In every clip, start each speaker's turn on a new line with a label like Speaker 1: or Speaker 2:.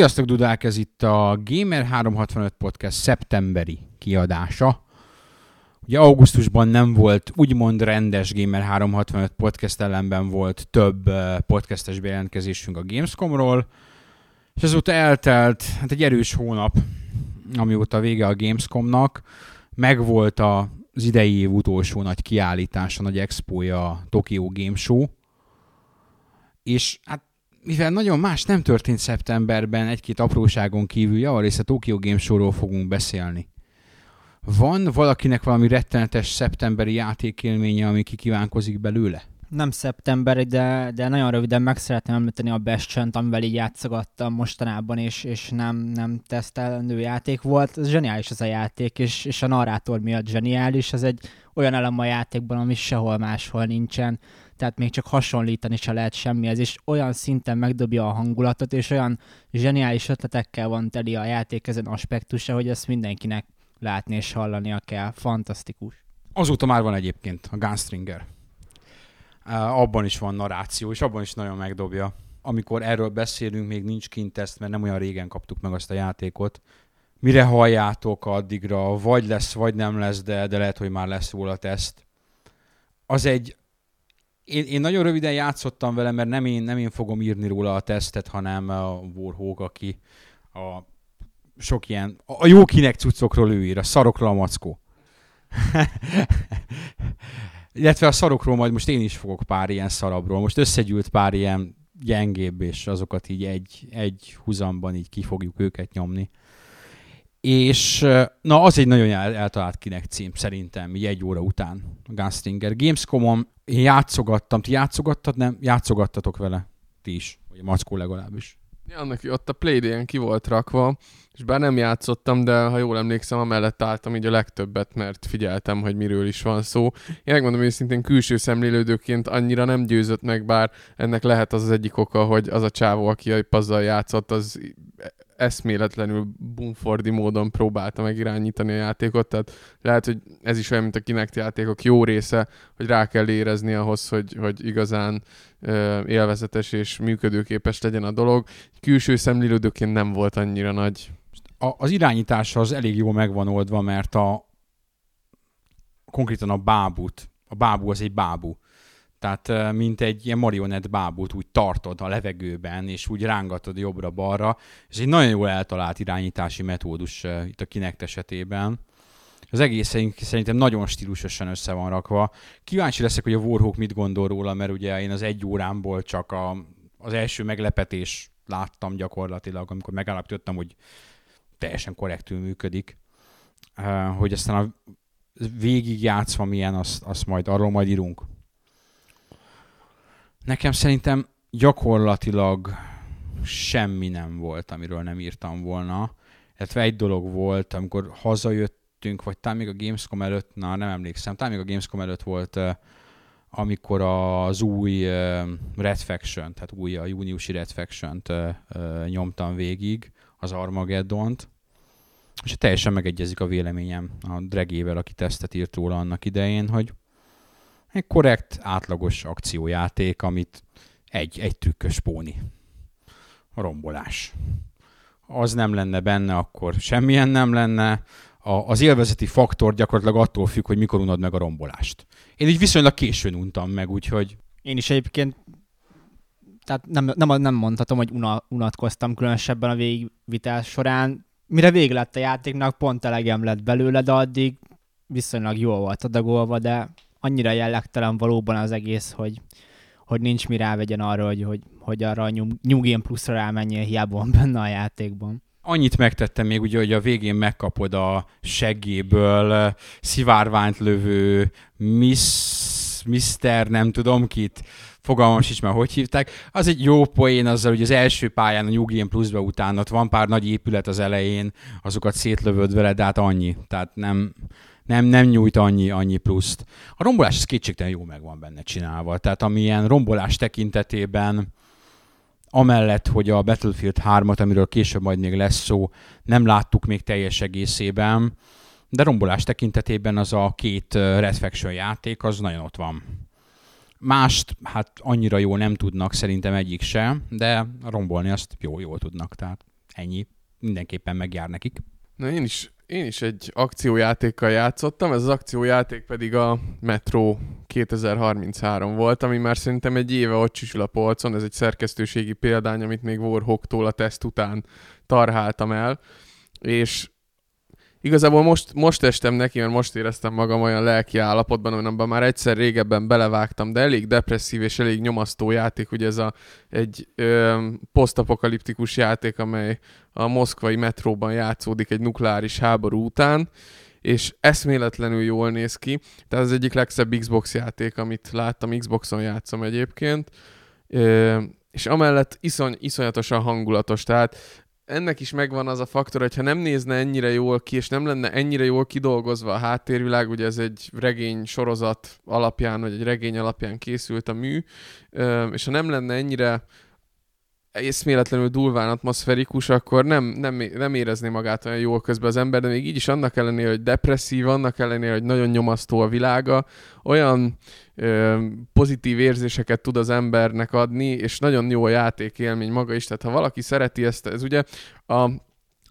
Speaker 1: Sziasztok, Dudák! Ez itt a Gamer365 Podcast szeptemberi kiadása. Ugye augusztusban nem volt úgymond rendes Gamer365 podcast ellenben volt több podcastes bejelentkezésünk a Gamescomról, és azóta eltelt hát egy erős hónap, amióta vége a Gamescomnak. Megvolt az idei év utolsó nagy kiállítása, nagy expója a Tokyo Game Show, és hát mivel nagyon más nem történt szeptemberben, egy-két apróságon kívül, javarészt a Tokyo Game Show-ról fogunk beszélni. Van valakinek valami rettenetes szeptemberi játékélménye, ami kikívánkozik belőle?
Speaker 2: Nem szeptember, de, de nagyon röviden meg szeretném említeni a Bastion-t, amivel így játszogattam mostanában, és, és nem, nem tesztelendő játék volt. Ez zseniális ez a játék, és, és a narrátor miatt zseniális. Ez egy olyan elem a játékban, ami sehol máshol nincsen tehát még csak hasonlítani se lehet semmihez, és olyan szinten megdobja a hangulatot, és olyan zseniális ötletekkel van teli a játék ezen aspektusa, hogy ezt mindenkinek látni és hallania kell. Fantasztikus.
Speaker 1: Azóta már van egyébként a Gunstringer. Abban is van narráció, és abban is nagyon megdobja. Amikor erről beszélünk, még nincs kint ezt, mert nem olyan régen kaptuk meg azt a játékot. Mire halljátok addigra, vagy lesz, vagy nem lesz, de, de lehet, hogy már lesz róla teszt. Az egy, én, én nagyon röviden játszottam vele, mert nem én, nem én fogom írni róla a tesztet, hanem a Warhawk, aki a sok ilyen, a jó kinek cuccokról ő ír, a szarokról a mackó. Illetve a szarokról majd most én is fogok pár ilyen szarabról. Most összegyűlt pár ilyen gyengébb, és azokat így egy, egy huzamban így ki fogjuk őket nyomni. És na, az egy nagyon el, eltalált kinek cím, szerintem, így egy óra után, a Gunstinger. Gamescom-on én játszogattam, ti játszogattad, nem? Játszogattatok vele? Ti is, vagy a Mackó legalábbis.
Speaker 3: Ja, annak ott a Playday-en ki volt rakva, és bár nem játszottam, de ha jól emlékszem, amellett álltam így a legtöbbet, mert figyeltem, hogy miről is van szó. Én megmondom őszintén külső szemlélődőként annyira nem győzött meg, bár ennek lehet az az egyik oka, hogy az a csávó, aki azzal játszott, az eszméletlenül bumfordi módon próbálta megirányítani a játékot, tehát lehet, hogy ez is olyan, mint a Kinect játékok jó része, hogy rá kell érezni ahhoz, hogy, hogy igazán ö, élvezetes és működőképes legyen a dolog. Külső szemlélődőként nem volt annyira nagy.
Speaker 1: A, az irányítása az elég jól megvan oldva, mert a konkrétan a bábut, a bábú az egy bábú tehát mint egy ilyen marionett bábút úgy tartod a levegőben, és úgy rángatod jobbra-balra. Ez egy nagyon jól eltalált irányítási metódus itt a Kinect esetében. Az egész szerintem nagyon stílusosan össze van rakva. Kíváncsi leszek, hogy a Warhawk mit gondol róla, mert ugye én az egy órámból csak a, az első meglepetés láttam gyakorlatilag, amikor megállapítottam, hogy teljesen korrektül működik. Hogy aztán a végig játszva milyen, azt, azt majd arról majd írunk. Nekem szerintem gyakorlatilag semmi nem volt, amiről nem írtam volna. Illetve egy dolog volt, amikor hazajöttünk, vagy talán még a Gamescom előtt, na nem emlékszem, talán még a Gamescom előtt volt, amikor az új Red Faction, tehát új a júniusi Red Faction-t nyomtam végig, az Armageddon-t, és teljesen megegyezik a véleményem a Dregével, aki tesztet írt róla annak idején, hogy egy korrekt, átlagos akciójáték, amit egy, egy trükkös póni. Rombolás. Az nem lenne benne, akkor semmilyen nem lenne. A, az élvezeti faktor gyakorlatilag attól függ, hogy mikor unod meg a rombolást. Én így viszonylag későn untam meg, úgyhogy...
Speaker 2: Én is egyébként tehát nem, nem, nem mondhatom, hogy una, unatkoztam különösebben a végvitás során. Mire vége lett a játéknak, pont elegem lett belőle, de addig viszonylag jól volt adagolva, de annyira jellegtelen valóban az egész, hogy, hogy nincs mi rávegyen arra, hogy, hogy, hogy arra a New Game Plus-ra rámenjél, hiába van benne a játékban.
Speaker 1: Annyit megtettem még ugye, hogy a végén megkapod a seggéből szivárványt lövő Miss, Mister, nem tudom kit, fogalmam sincs már, hogy hívták. Az egy jó poén azzal, hogy az első pályán a New Game utána ott van pár nagy épület az elején, azokat szétlövöd vele, de hát annyi. Tehát nem, nem, nem nyújt annyi, annyi pluszt. A rombolás az kétségtelen jó meg van benne csinálva. Tehát amilyen rombolás tekintetében amellett, hogy a Battlefield 3-at, amiről később majd még lesz szó, nem láttuk még teljes egészében, de rombolás tekintetében az a két Red Faction játék, az nagyon ott van. Mást, hát annyira jó nem tudnak szerintem egyik se, de rombolni azt jó, jól tudnak, tehát ennyi. Mindenképpen megjár nekik.
Speaker 3: Na én is, én is egy akciójátékkal játszottam, ez az akciójáték pedig a Metro 2033 volt, ami már szerintem egy éve ott csüsül a polcon, ez egy szerkesztőségi példány, amit még Warhawktól a teszt után tarháltam el, és Igazából most, most estem neki, mert most éreztem magam olyan lelki állapotban, amiben már egyszer régebben belevágtam, de elég depresszív és elég nyomasztó játék, ugye ez a, egy ö, posztapokaliptikus játék, amely a moszkvai metróban játszódik egy nukleáris háború után, és eszméletlenül jól néz ki. Tehát az egyik legszebb Xbox játék, amit láttam, Xboxon játszom egyébként. Ö, és amellett iszony, iszonyatosan hangulatos, tehát ennek is megvan az a faktor, hogy ha nem nézne ennyire jól ki, és nem lenne ennyire jól kidolgozva a háttérvilág, ugye ez egy regény sorozat alapján, vagy egy regény alapján készült a mű, és ha nem lenne ennyire eszméletlenül durván atmoszferikus, akkor nem, nem, nem érezné magát olyan jól közben az ember, de még így is annak ellenére, hogy depresszív, annak ellenére, hogy nagyon nyomasztó a világa, olyan pozitív érzéseket tud az embernek adni, és nagyon jó a játékélmény maga is, tehát ha valaki szereti ezt, ez ugye a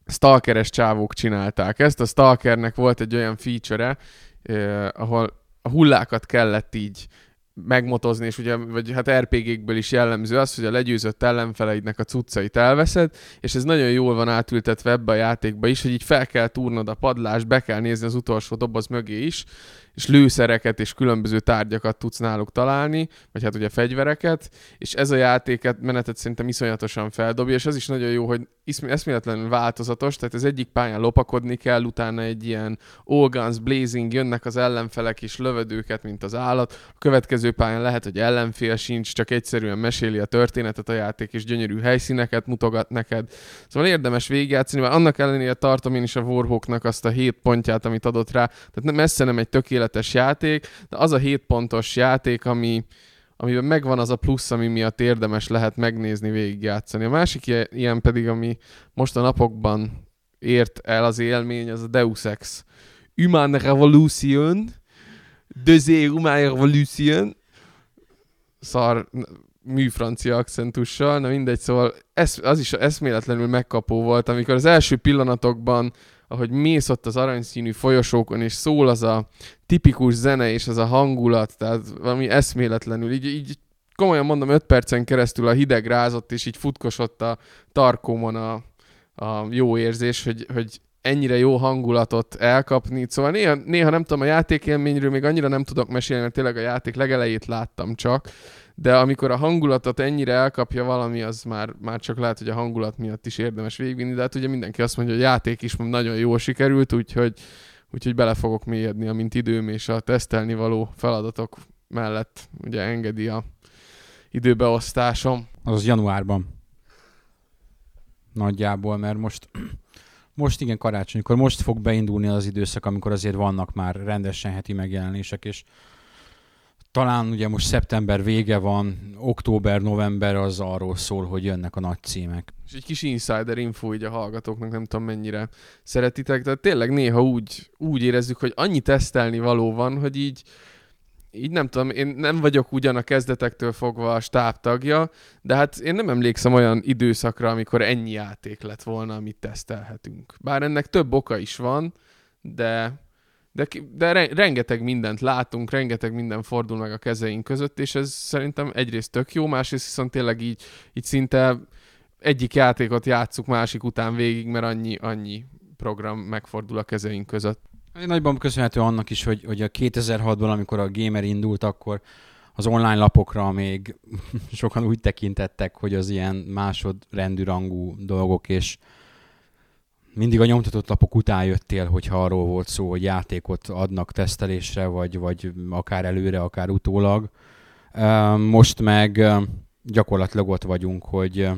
Speaker 3: stalkeres csávók csinálták ezt, a stalkernek volt egy olyan feature-e, ahol a hullákat kellett így megmotozni, és ugye, vagy hát RPG-kből is jellemző az, hogy a legyőzött ellenfeleidnek a cuccait elveszed, és ez nagyon jól van átültetve ebbe a játékba is, hogy így fel kell túrnod a padlást, be kell nézni az utolsó doboz mögé is, és lőszereket és különböző tárgyakat tudsz náluk találni, vagy hát ugye fegyvereket, és ez a játéket menetet szerintem iszonyatosan feldobja, és az is nagyon jó, hogy eszméletlenül változatos, tehát az egyik pályán lopakodni kell, utána egy ilyen all guns blazing, jönnek az ellenfelek és lövöd őket, mint az állat, a következő pályán lehet, hogy ellenfél sincs, csak egyszerűen meséli a történetet a játék, és gyönyörű helyszíneket mutogat neked. Szóval érdemes végigjátszani, mert annak ellenére tartom én is a Warhawknak azt a hét pontját, amit adott rá, tehát messze nem egy tökéletes tökéletes játék, de az a 7 pontos játék, ami, amiben megvan az a plusz, ami miatt érdemes lehet megnézni, végigjátszani. A másik ilyen pedig, ami most a napokban ért el az élmény, az a Deus Ex. Human Revolution, Dezé Human Revolution, szar műfrancia akcentussal, na mindegy, szóval ez, az is eszméletlenül megkapó volt, amikor az első pillanatokban ahogy mész ott az aranyszínű folyosókon, és szól az a tipikus zene és az a hangulat, tehát valami eszméletlenül, így, így komolyan mondom, öt percen keresztül a hideg rázott, és így futkosott a tarkómon a, a jó érzés, hogy, hogy ennyire jó hangulatot elkapni. Szóval néha, néha nem tudom, a játékélményről még annyira nem tudok mesélni, mert tényleg a játék legelejét láttam csak, de amikor a hangulatot ennyire elkapja valami, az már, már csak lehet, hogy a hangulat miatt is érdemes végigvinni, de hát ugye mindenki azt mondja, hogy a játék is nagyon jól sikerült, úgyhogy, úgyhogy bele fogok mélyedni, amint időm és a tesztelni való feladatok mellett ugye engedi a időbeosztásom.
Speaker 1: Az januárban. Nagyjából, mert most most igen karácsonykor, most fog beindulni az időszak, amikor azért vannak már rendesen heti megjelenések, és talán ugye most szeptember vége van, október, november az arról szól, hogy jönnek a nagy címek.
Speaker 3: És egy kis insider info így a hallgatóknak, nem tudom mennyire szeretitek, de tényleg néha úgy, úgy érezzük, hogy annyi tesztelni való van, hogy így így nem tudom, én nem vagyok ugyan a kezdetektől fogva a stáb tagja, de hát én nem emlékszem olyan időszakra, amikor ennyi játék lett volna, amit tesztelhetünk. Bár ennek több oka is van, de de, de rengeteg mindent látunk, rengeteg minden fordul meg a kezeink között, és ez szerintem egyrészt tök jó, másrészt viszont tényleg így, így szinte egyik játékot játsszuk másik után végig, mert annyi, annyi program megfordul a kezeink között.
Speaker 1: Nagyban köszönhető annak is, hogy, hogy a 2006-ban, amikor a Gamer indult, akkor az online lapokra még sokan úgy tekintettek, hogy az ilyen másodrendű rangú dolgok, és mindig a nyomtatott lapok után jöttél, hogyha arról volt szó, hogy játékot adnak tesztelésre, vagy, vagy akár előre, akár utólag. Most meg gyakorlatilag ott vagyunk, hogy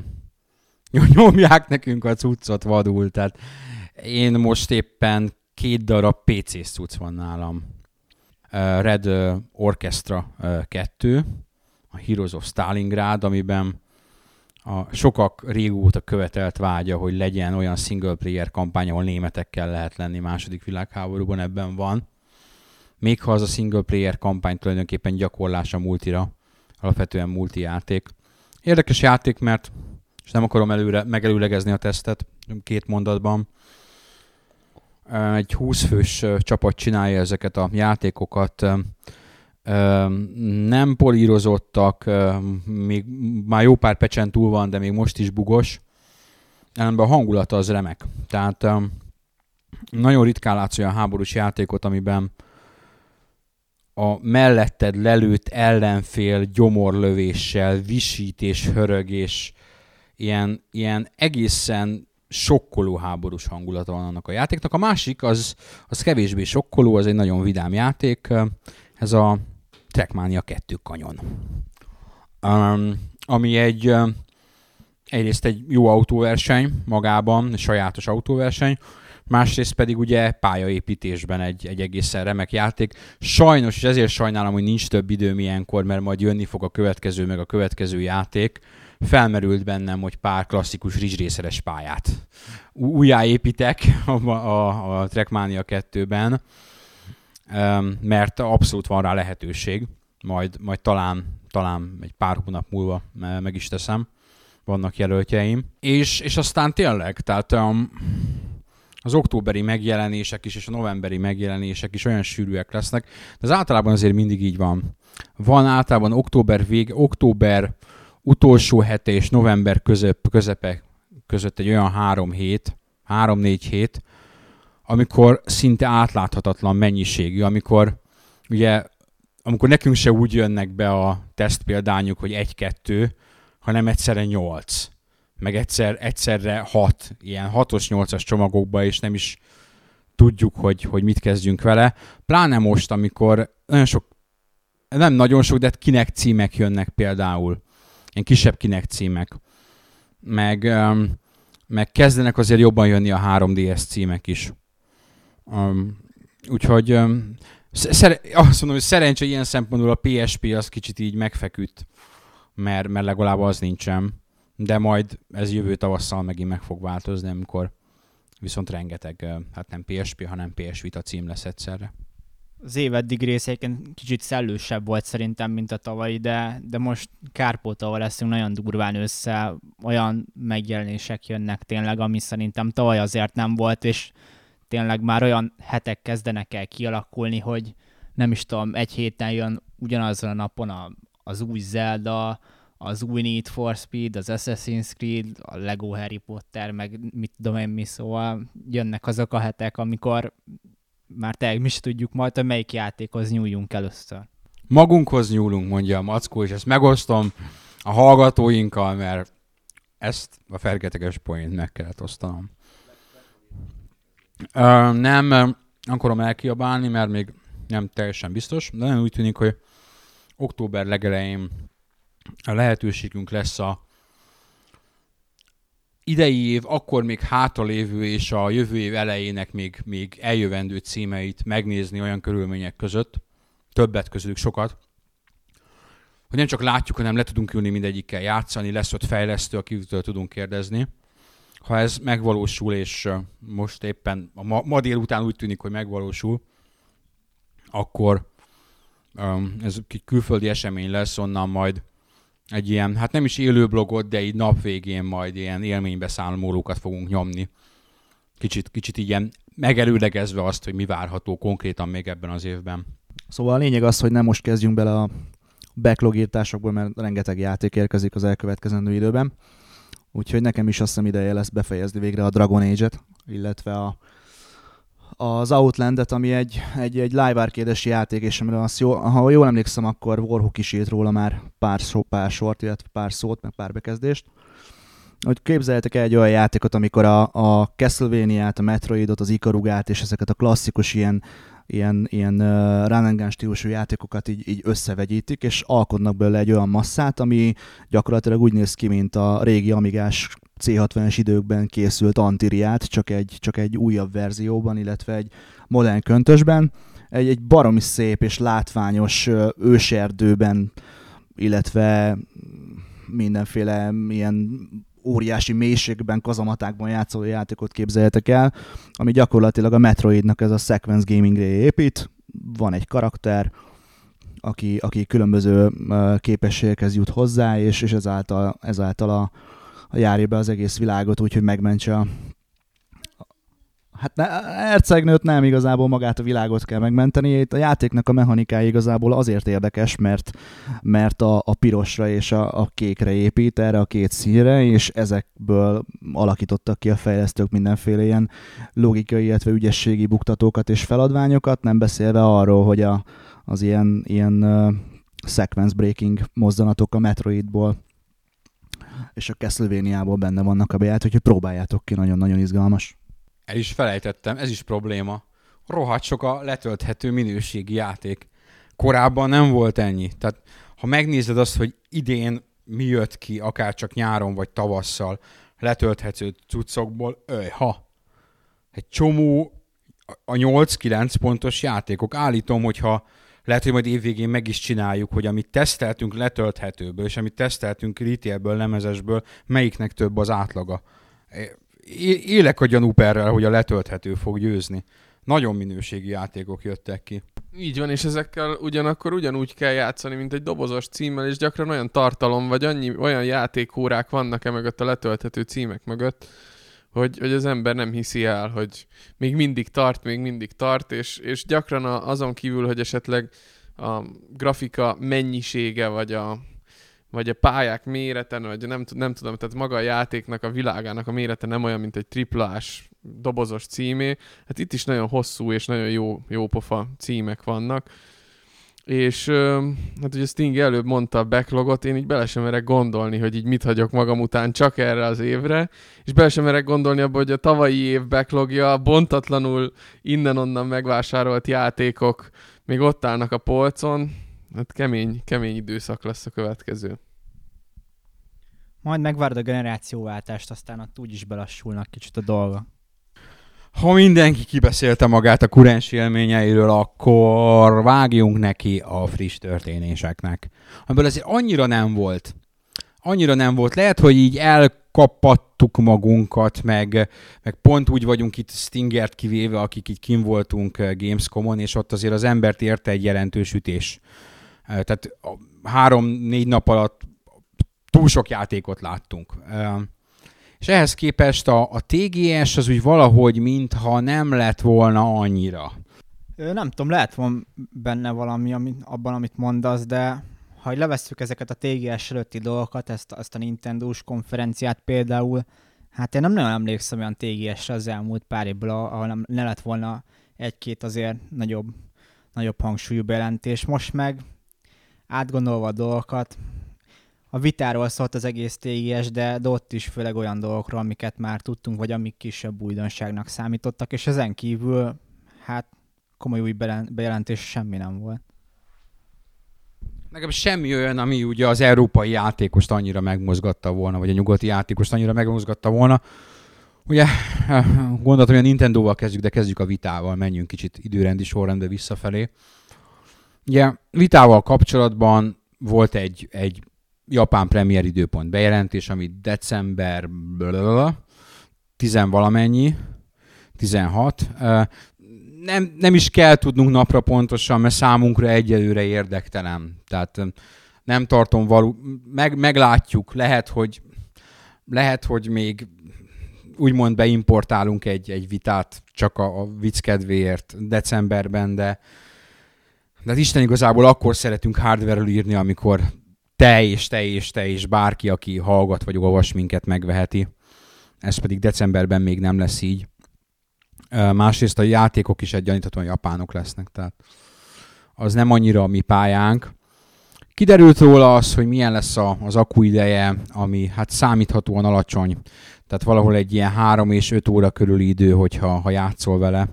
Speaker 1: nyomják nekünk a cuccot vadul, tehát én most éppen két darab PC cucc van nálam. Red Orchestra 2, a Heroes of Stalingrad, amiben a sokak régóta követelt vágya, hogy legyen olyan single player kampány, ahol németekkel lehet lenni második világháborúban, ebben van. Még ha az a single player kampány tulajdonképpen gyakorlása multira, alapvetően multi játék. Érdekes játék, mert és nem akarom előre megelőlegezni a tesztet, két mondatban. Egy 20 fős csapat csinálja ezeket a játékokat, nem polírozottak, még már jó pár pecsen túl van, de még most is bugos. Ellenben a hangulata az remek. Tehát nagyon ritkán látsz olyan háborús játékot, amiben a melletted lelőtt ellenfél gyomorlövéssel visít és hörög, és ilyen, ilyen egészen sokkoló háborús hangulata van annak a játéknak. A másik az, az kevésbé sokkoló, az egy nagyon vidám játék. Ez a Trackmania 2 kanyon. Um, ami egy egyrészt egy jó autóverseny magában, sajátos autóverseny, másrészt pedig ugye pályaépítésben egy, egy egészen remek játék. Sajnos, és ezért sajnálom, hogy nincs több időm ilyenkor, mert majd jönni fog a következő, meg a következő játék. Felmerült bennem, hogy pár klasszikus rizsrészeres pályát újjáépítek a, a, a Trackmania 2-ben, mert abszolút van rá lehetőség. Majd, majd talán, talán egy pár hónap múlva meg is teszem. Vannak jelöltjeim. És, és aztán tényleg, tehát um, az októberi megjelenések is, és a novemberi megjelenések is olyan sűrűek lesznek, de az általában azért mindig így van. Van általában október vég, október utolsó hete és november közep, közepe között egy olyan három hét, három-négy hét, amikor szinte átláthatatlan mennyiségű, amikor ugye, amikor nekünk se úgy jönnek be a tesztpéldányuk, hogy egy-kettő, hanem egyszerre nyolc meg egyszer, egyszerre hat, ilyen hatos, nyolcas csomagokba, és nem is tudjuk, hogy, hogy mit kezdjünk vele. Pláne most, amikor nagyon sok, nem nagyon sok, de kinek címek jönnek például. Ilyen kisebb kinek címek. Meg, um, meg kezdenek azért jobban jönni a 3DS címek is. Um, úgyhogy um, szere- azt mondom, hogy szerencsé ilyen szempontból a PSP az kicsit így megfeküdt, mert, mert legalább az nincsen de majd ez jövő tavasszal megint meg fog változni, amikor viszont rengeteg, hát nem PSP, hanem PS Vita cím lesz egyszerre.
Speaker 2: Az év eddig részeiken kicsit szellősebb volt szerintem, mint a tavalyi, de, de most kárpótolva leszünk nagyon durván össze, olyan megjelenések jönnek tényleg, ami szerintem tavaly azért nem volt, és tényleg már olyan hetek kezdenek el kialakulni, hogy nem is tudom, egy héten jön ugyanazon a napon a, az új Zelda, az új Need for Speed, az Assassin's Creed, a Lego Harry Potter, meg mit tudom én mi, szóval jönnek azok a hetek, amikor már te mi is tudjuk majd, hogy melyik játékhoz nyúljunk először.
Speaker 1: Magunkhoz nyúlunk, mondja a Mackó, és ezt megosztom a hallgatóinkkal, mert ezt a fergeteges poént meg kellett osztanom. Uh, nem akarom elkiabálni, mert még nem teljesen biztos, de nagyon úgy tűnik, hogy október legelején a lehetőségünk lesz a idei év, akkor még hátralévő és a jövő év elejének még, még eljövendő címeit megnézni olyan körülmények között, többet közülük sokat, hogy nem csak látjuk, hanem le tudunk ülni mindegyikkel játszani, lesz ott fejlesztő, akitől tudunk kérdezni. Ha ez megvalósul, és most éppen a ma, ma délután úgy tűnik, hogy megvalósul, akkor um, ez egy külföldi esemény lesz, onnan majd egy ilyen, hát nem is élő blogot, de így nap végén majd ilyen élménybeszámolókat fogunk nyomni. Kicsit, kicsit ilyen megerőlegezve azt, hogy mi várható konkrétan még ebben az évben.
Speaker 4: Szóval a lényeg az, hogy nem most kezdjünk bele a backlog írtásokból, mert rengeteg játék érkezik az elkövetkezendő időben. Úgyhogy nekem is azt hiszem ideje lesz befejezni végre a Dragon Age-et, illetve a az Outlandet, ami egy, egy, egy live arcade játék, és amire azt jó, ha jól emlékszem, akkor Warhawk is írt róla már pár, szó, pár sort, illetve pár szót, meg pár bekezdést. Hogy képzeljetek el egy olyan játékot, amikor a, a Castlevania-t, a Metroidot, az Ikarugát és ezeket a klasszikus ilyen, ilyen, ilyen uh, run and gun stílusú játékokat így, így összevegyítik, és alkotnak belőle egy olyan masszát, ami gyakorlatilag úgy néz ki, mint a régi Amigás C60-es időkben készült Antiriát, csak egy, csak egy újabb verzióban, illetve egy modern köntösben. Egy, egy baromi szép és látványos őserdőben, illetve mindenféle ilyen óriási mélységben, kazamatákban játszó játékot képzeljetek el, ami gyakorlatilag a Metroidnak ez a sequence gamingre épít. Van egy karakter, aki, aki különböző képességekhez jut hozzá, és, és ezáltal, ezáltal a, járja be az egész világot úgy, hogy megmentse a, Hát ne, hercegnőt nem igazából magát a világot kell megmenteni. Itt a játéknak a mechanikája igazából azért érdekes, mert, mert a, a pirosra és a, a kékre épít, erre a két színre, és ezekből alakítottak ki a fejlesztők mindenféle ilyen logikai, illetve ügyességi buktatókat és feladványokat, nem beszélve arról, hogy a, az ilyen, ilyen uh, sequence breaking mozdanatok a Metroidból és a Castlevania-ból benne vannak a beját, úgyhogy próbáljátok ki, nagyon-nagyon izgalmas.
Speaker 1: El is felejtettem, ez is probléma. Rohadt sok a letölthető minőségi játék. Korábban nem volt ennyi. Tehát ha megnézed azt, hogy idén mi jött ki, akár csak nyáron vagy tavasszal, letölthető cuccokból, ha. Egy csomó a 8-9 pontos játékok. Állítom, hogyha lehet, hogy majd évvégén meg is csináljuk, hogy amit teszteltünk letölthetőből, és amit teszteltünk retailből, lemezesből, melyiknek több az átlaga. Élek a gyanúperrel, hogy a letölthető fog győzni. Nagyon minőségi játékok jöttek ki.
Speaker 3: Így van, és ezekkel ugyanakkor ugyanúgy kell játszani, mint egy dobozos címmel, és gyakran olyan tartalom, vagy annyi, olyan játékórák vannak e mögött a letölthető címek mögött, hogy, hogy az ember nem hiszi el, hogy még mindig tart, még mindig tart, és, és gyakran a, azon kívül, hogy esetleg a grafika mennyisége, vagy a, vagy a pályák mérete, vagy nem, nem tudom, tehát maga a játéknak, a világának a mérete nem olyan, mint egy triplás dobozos címé. Hát itt is nagyon hosszú és nagyon jó, jó pofa címek vannak és hát ugye Sting előbb mondta a backlogot, én így bele sem merek gondolni, hogy így mit hagyok magam után csak erre az évre, és bele sem merek gondolni abba, hogy a tavalyi év backlogja bontatlanul innen-onnan megvásárolt játékok még ott állnak a polcon, hát kemény, kemény időszak lesz a következő.
Speaker 2: Majd megvárod a generációváltást, aztán ott úgyis belassulnak kicsit a dolga
Speaker 1: ha mindenki kibeszélte magát a kurens élményeiről, akkor vágjunk neki a friss történéseknek. Amiből azért annyira nem volt. Annyira nem volt. Lehet, hogy így elkapattuk magunkat, meg, meg pont úgy vagyunk itt Stingert kivéve, akik így kim voltunk eh, Gamescomon, és ott azért az embert érte egy jelentős ütés. Eh, tehát három-négy nap alatt túl sok játékot láttunk. És ehhez képest a, a TGS az úgy valahogy, mintha nem lett volna annyira.
Speaker 2: Nem tudom, lehet van benne valami ami, abban, amit mondasz, de ha levesszük ezeket a TGS előtti dolgokat, ezt, ezt a Nintendo-s konferenciát például, hát én nem nagyon emlékszem olyan TGS-re az elmúlt pár évből, ahol nem, ne lett volna egy-két azért nagyobb, nagyobb hangsúlyú bejelentés. Most meg átgondolva a dolgokat, a vitáról szólt az egész TGS, de, de ott is főleg olyan dolgokról, amiket már tudtunk, vagy amik kisebb újdonságnak számítottak, és ezen kívül, hát komoly új bejelentés semmi nem volt.
Speaker 1: Nekem semmi olyan, ami ugye az európai játékost annyira megmozgatta volna, vagy a nyugati játékost annyira megmozgatta volna. Ugye gondoltam, hogy a Nintendo-val kezdjük, de kezdjük a vitával, menjünk kicsit időrendi sorrendbe visszafelé. Ugye vitával kapcsolatban volt egy, egy japán premier időpont bejelentés, ami december tizenvalamennyi, 16. Nem, nem is kell tudnunk napra pontosan, mert számunkra egyelőre érdektelen. Tehát nem tartom való, meg, meglátjuk, lehet, hogy lehet, hogy még úgymond beimportálunk egy, egy vitát csak a, a vicc kedvéért decemberben, de de hát Isten igazából akkor szeretünk hardware írni, amikor te és te és te és bárki, aki hallgat vagy olvas minket, megveheti. Ez pedig decemberben még nem lesz így. Másrészt a játékok is egy japánok lesznek, tehát az nem annyira a mi pályánk. Kiderült róla az, hogy milyen lesz a, az akku ideje, ami hát számíthatóan alacsony. Tehát valahol egy ilyen 3 és 5 óra körüli idő, hogyha ha játszol vele,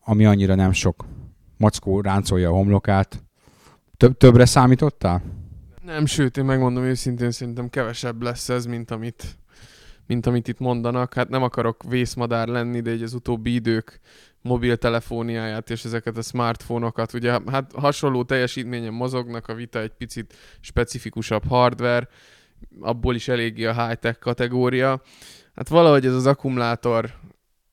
Speaker 1: ami annyira nem sok. Mackó ráncolja a homlokát, több, többre számítottál?
Speaker 3: Nem, sőt, én megmondom őszintén, szerintem kevesebb lesz ez, mint amit, mint amit itt mondanak. Hát nem akarok vészmadár lenni, de egy az utóbbi idők mobiltelefóniáját és ezeket a smartfónokat, ugye hát hasonló teljesítményen mozognak, a Vita egy picit specifikusabb hardware, abból is eléggé a high-tech kategória. Hát valahogy ez az akkumulátor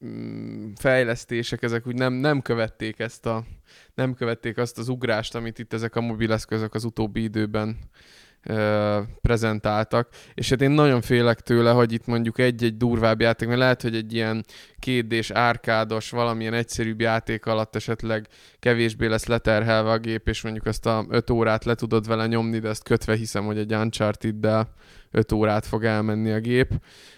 Speaker 3: mm, fejlesztések, ezek úgy nem, nem követték ezt a, nem követték azt az ugrást, amit itt ezek a mobileszközök az utóbbi időben ö, prezentáltak, és hát én nagyon félek tőle, hogy itt mondjuk egy-egy durvább játék, mert lehet, hogy egy ilyen kétdés, árkádos, valamilyen egyszerűbb játék alatt esetleg kevésbé lesz leterhelve a gép, és mondjuk ezt a 5 órát le tudod vele nyomni, de ezt kötve hiszem, hogy egy Uncharted-del 5 órát fog elmenni a gép,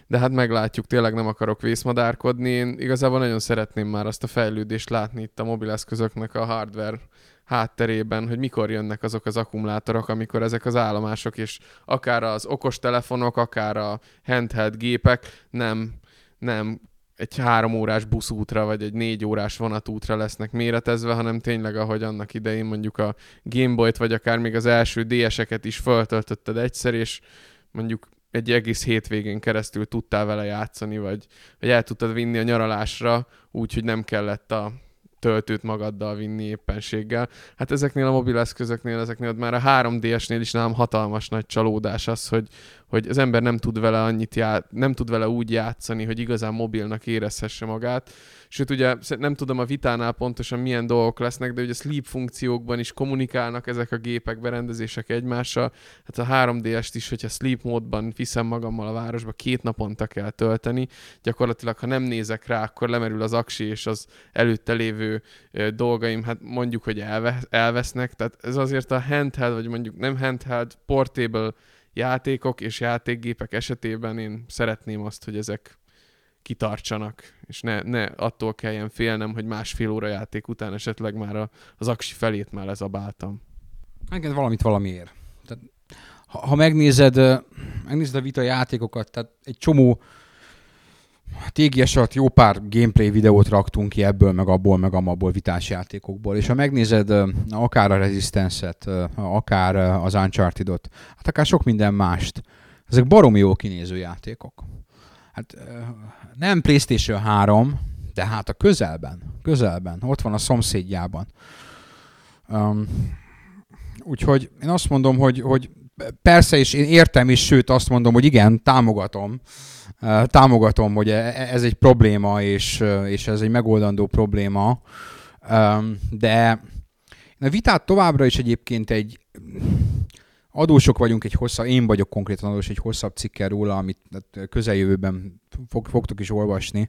Speaker 3: de hát meglátjuk, tényleg nem akarok vészmadárkodni. Én igazából nagyon szeretném már azt a fejlődést látni itt a mobileszközöknek a hardware hátterében, hogy mikor jönnek azok az akkumulátorok, amikor ezek az állomások, és akár az okos telefonok, akár a handheld gépek nem, nem egy három órás buszútra, vagy egy négy órás vonatútra lesznek méretezve, hanem tényleg, ahogy annak idején mondjuk a Gameboy-t, vagy akár még az első DS-eket is föltöltötted egyszer, és mondjuk egy egész hétvégén keresztül tudtál vele játszani, vagy, vagy el tudtad vinni a nyaralásra, úgyhogy nem kellett a töltőt magaddal vinni éppenséggel. Hát ezeknél a mobileszközöknél, ezeknél már a 3DS-nél is nálam hatalmas nagy csalódás az, hogy, hogy az ember nem tud vele annyit já- nem tud vele úgy játszani, hogy igazán mobilnak érezhesse magát. Sőt, ugye nem tudom a vitánál pontosan milyen dolgok lesznek, de ugye sleep funkciókban is kommunikálnak ezek a gépek, berendezések egymással. Hát a 3DS-t is, hogyha sleep módban viszem magammal a városba, két naponta kell tölteni. Gyakorlatilag, ha nem nézek rá, akkor lemerül az aksi és az előtte lévő dolgaim, hát mondjuk, hogy elve- elvesznek. Tehát ez azért a handheld, vagy mondjuk nem handheld, portable játékok és játékgépek esetében én szeretném azt, hogy ezek kitartsanak, és ne, ne attól kelljen félnem, hogy másfél óra játék után esetleg már a, az aksi felét már lezabáltam.
Speaker 1: Igen, valamit valamiért. Tehát, ha, ha megnézed, megnézed a vita játékokat, tehát egy csomó TGS alatt jó pár gameplay videót raktunk ki ebből, meg abból, meg amabból vitás játékokból, és ha megnézed akár a Resistance-et, akár az Uncharted-ot, hát akár sok minden mást, ezek baromi jó kinéző játékok. Hát nem PlayStation 3, de hát a közelben, közelben, ott van a szomszédjában. Um, úgyhogy én azt mondom, hogy, hogy persze, és én értem is, sőt azt mondom, hogy igen, támogatom, támogatom, hogy e, e, ez egy probléma, és, és ez egy megoldandó probléma, de a vitát továbbra is egyébként egy adósok vagyunk egy hosszabb, én vagyok konkrétan adós egy hosszabb cikkel róla, amit közeljövőben fog, fogtok is olvasni.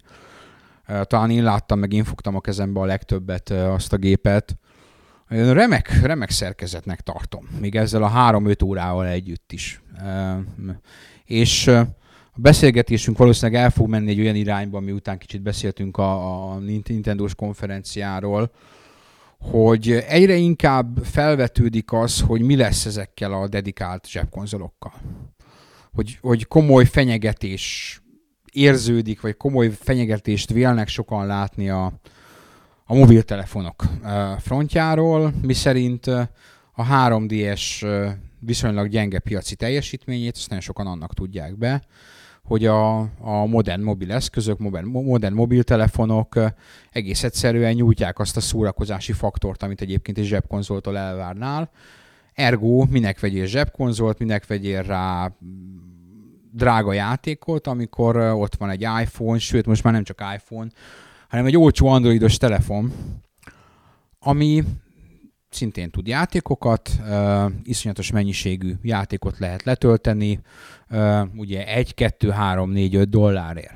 Speaker 1: Talán én láttam, meg én fogtam a kezembe a legtöbbet azt a gépet. Remek, remek szerkezetnek tartom, még ezzel a három-öt órával együtt is. És a beszélgetésünk valószínűleg el fog menni egy olyan irányba, miután kicsit beszéltünk a, a Nintendo-s konferenciáról, hogy egyre inkább felvetődik az, hogy mi lesz ezekkel a dedikált zsebkonzolokkal. Hogy, hogy komoly fenyegetés érződik, vagy komoly fenyegetést vélnek sokan látni a, a mobiltelefonok frontjáról, miszerint a 3DS viszonylag gyenge piaci teljesítményét, azt nagyon sokan annak tudják be, hogy a, a modern mobil eszközök, modern, modern mobiltelefonok egész egyszerűen nyújtják azt a szórakozási faktort, amit egyébként egy zsebkonzoltól elvárnál. Ergo, minek vegyél zsebkonzolt, minek vegyél rá drága játékot, amikor ott van egy iPhone, sőt most már nem csak iPhone, hanem egy olcsó androidos telefon, ami szintén tud játékokat, uh, iszonyatos mennyiségű játékot lehet letölteni, uh, ugye 1, 2, 3, 4, 5 dollárért.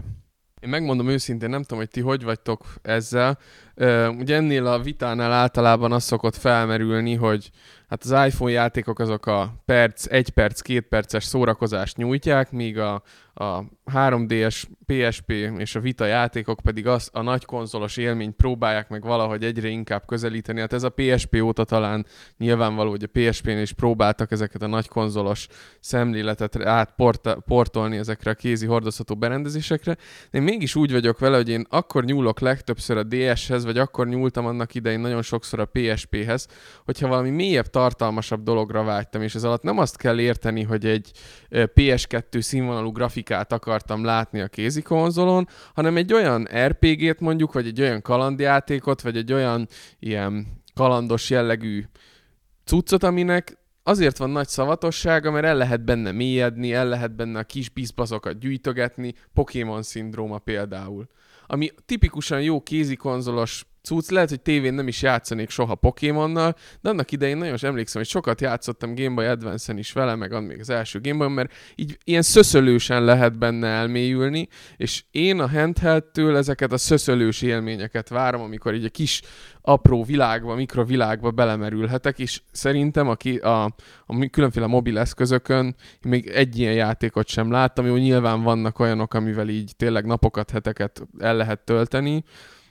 Speaker 3: Én megmondom őszintén, nem tudom, hogy ti hogy vagytok ezzel. Uh, ugye ennél a vitánál általában az szokott felmerülni, hogy hát az iPhone játékok azok a perc, egy perc, két perces szórakozást nyújtják, míg a, a 3DS, PSP és a Vita játékok pedig az, a nagy konzolos élményt próbálják meg valahogy egyre inkább közelíteni. Hát ez a PSP óta talán nyilvánvaló, hogy a PSP-n is próbáltak ezeket a nagy konzolos szemléletet átportolni ezekre a kézi hordozható berendezésekre. De én mégis úgy vagyok vele, hogy én akkor nyúlok legtöbbször a DS-hez, vagy akkor nyúltam annak idején nagyon sokszor a PSP-hez, hogyha valami mélyebb, tartalmasabb dologra vágytam, és ez alatt nem azt kell érteni, hogy egy PS2 színvonalú grafikát akartam látni a kézi konzolon, hanem egy olyan RPG-t mondjuk, vagy egy olyan kalandjátékot, vagy egy olyan ilyen kalandos jellegű cuccot, aminek azért van nagy szavatossága, mert el lehet benne mélyedni, el lehet benne a kis bizbaszokat gyűjtögetni, Pokémon szindróma például. Ami tipikusan jó kézikonzolos cucc. Lehet, hogy tévén nem is játszanék soha Pokémonnal, de annak idején nagyon is emlékszem, hogy sokat játszottam Game Boy Advance-en is vele, meg még az első Game Boy, mert így ilyen szöszölősen lehet benne elmélyülni, és én a handheldtől ezeket a szöszölős élményeket várom, amikor így a kis apró világba, mikrovilágba belemerülhetek, és szerintem aki a, a különféle mobil eszközökön még egy ilyen játékot sem láttam, jó, nyilván vannak olyanok, amivel így tényleg napokat, heteket el lehet tölteni,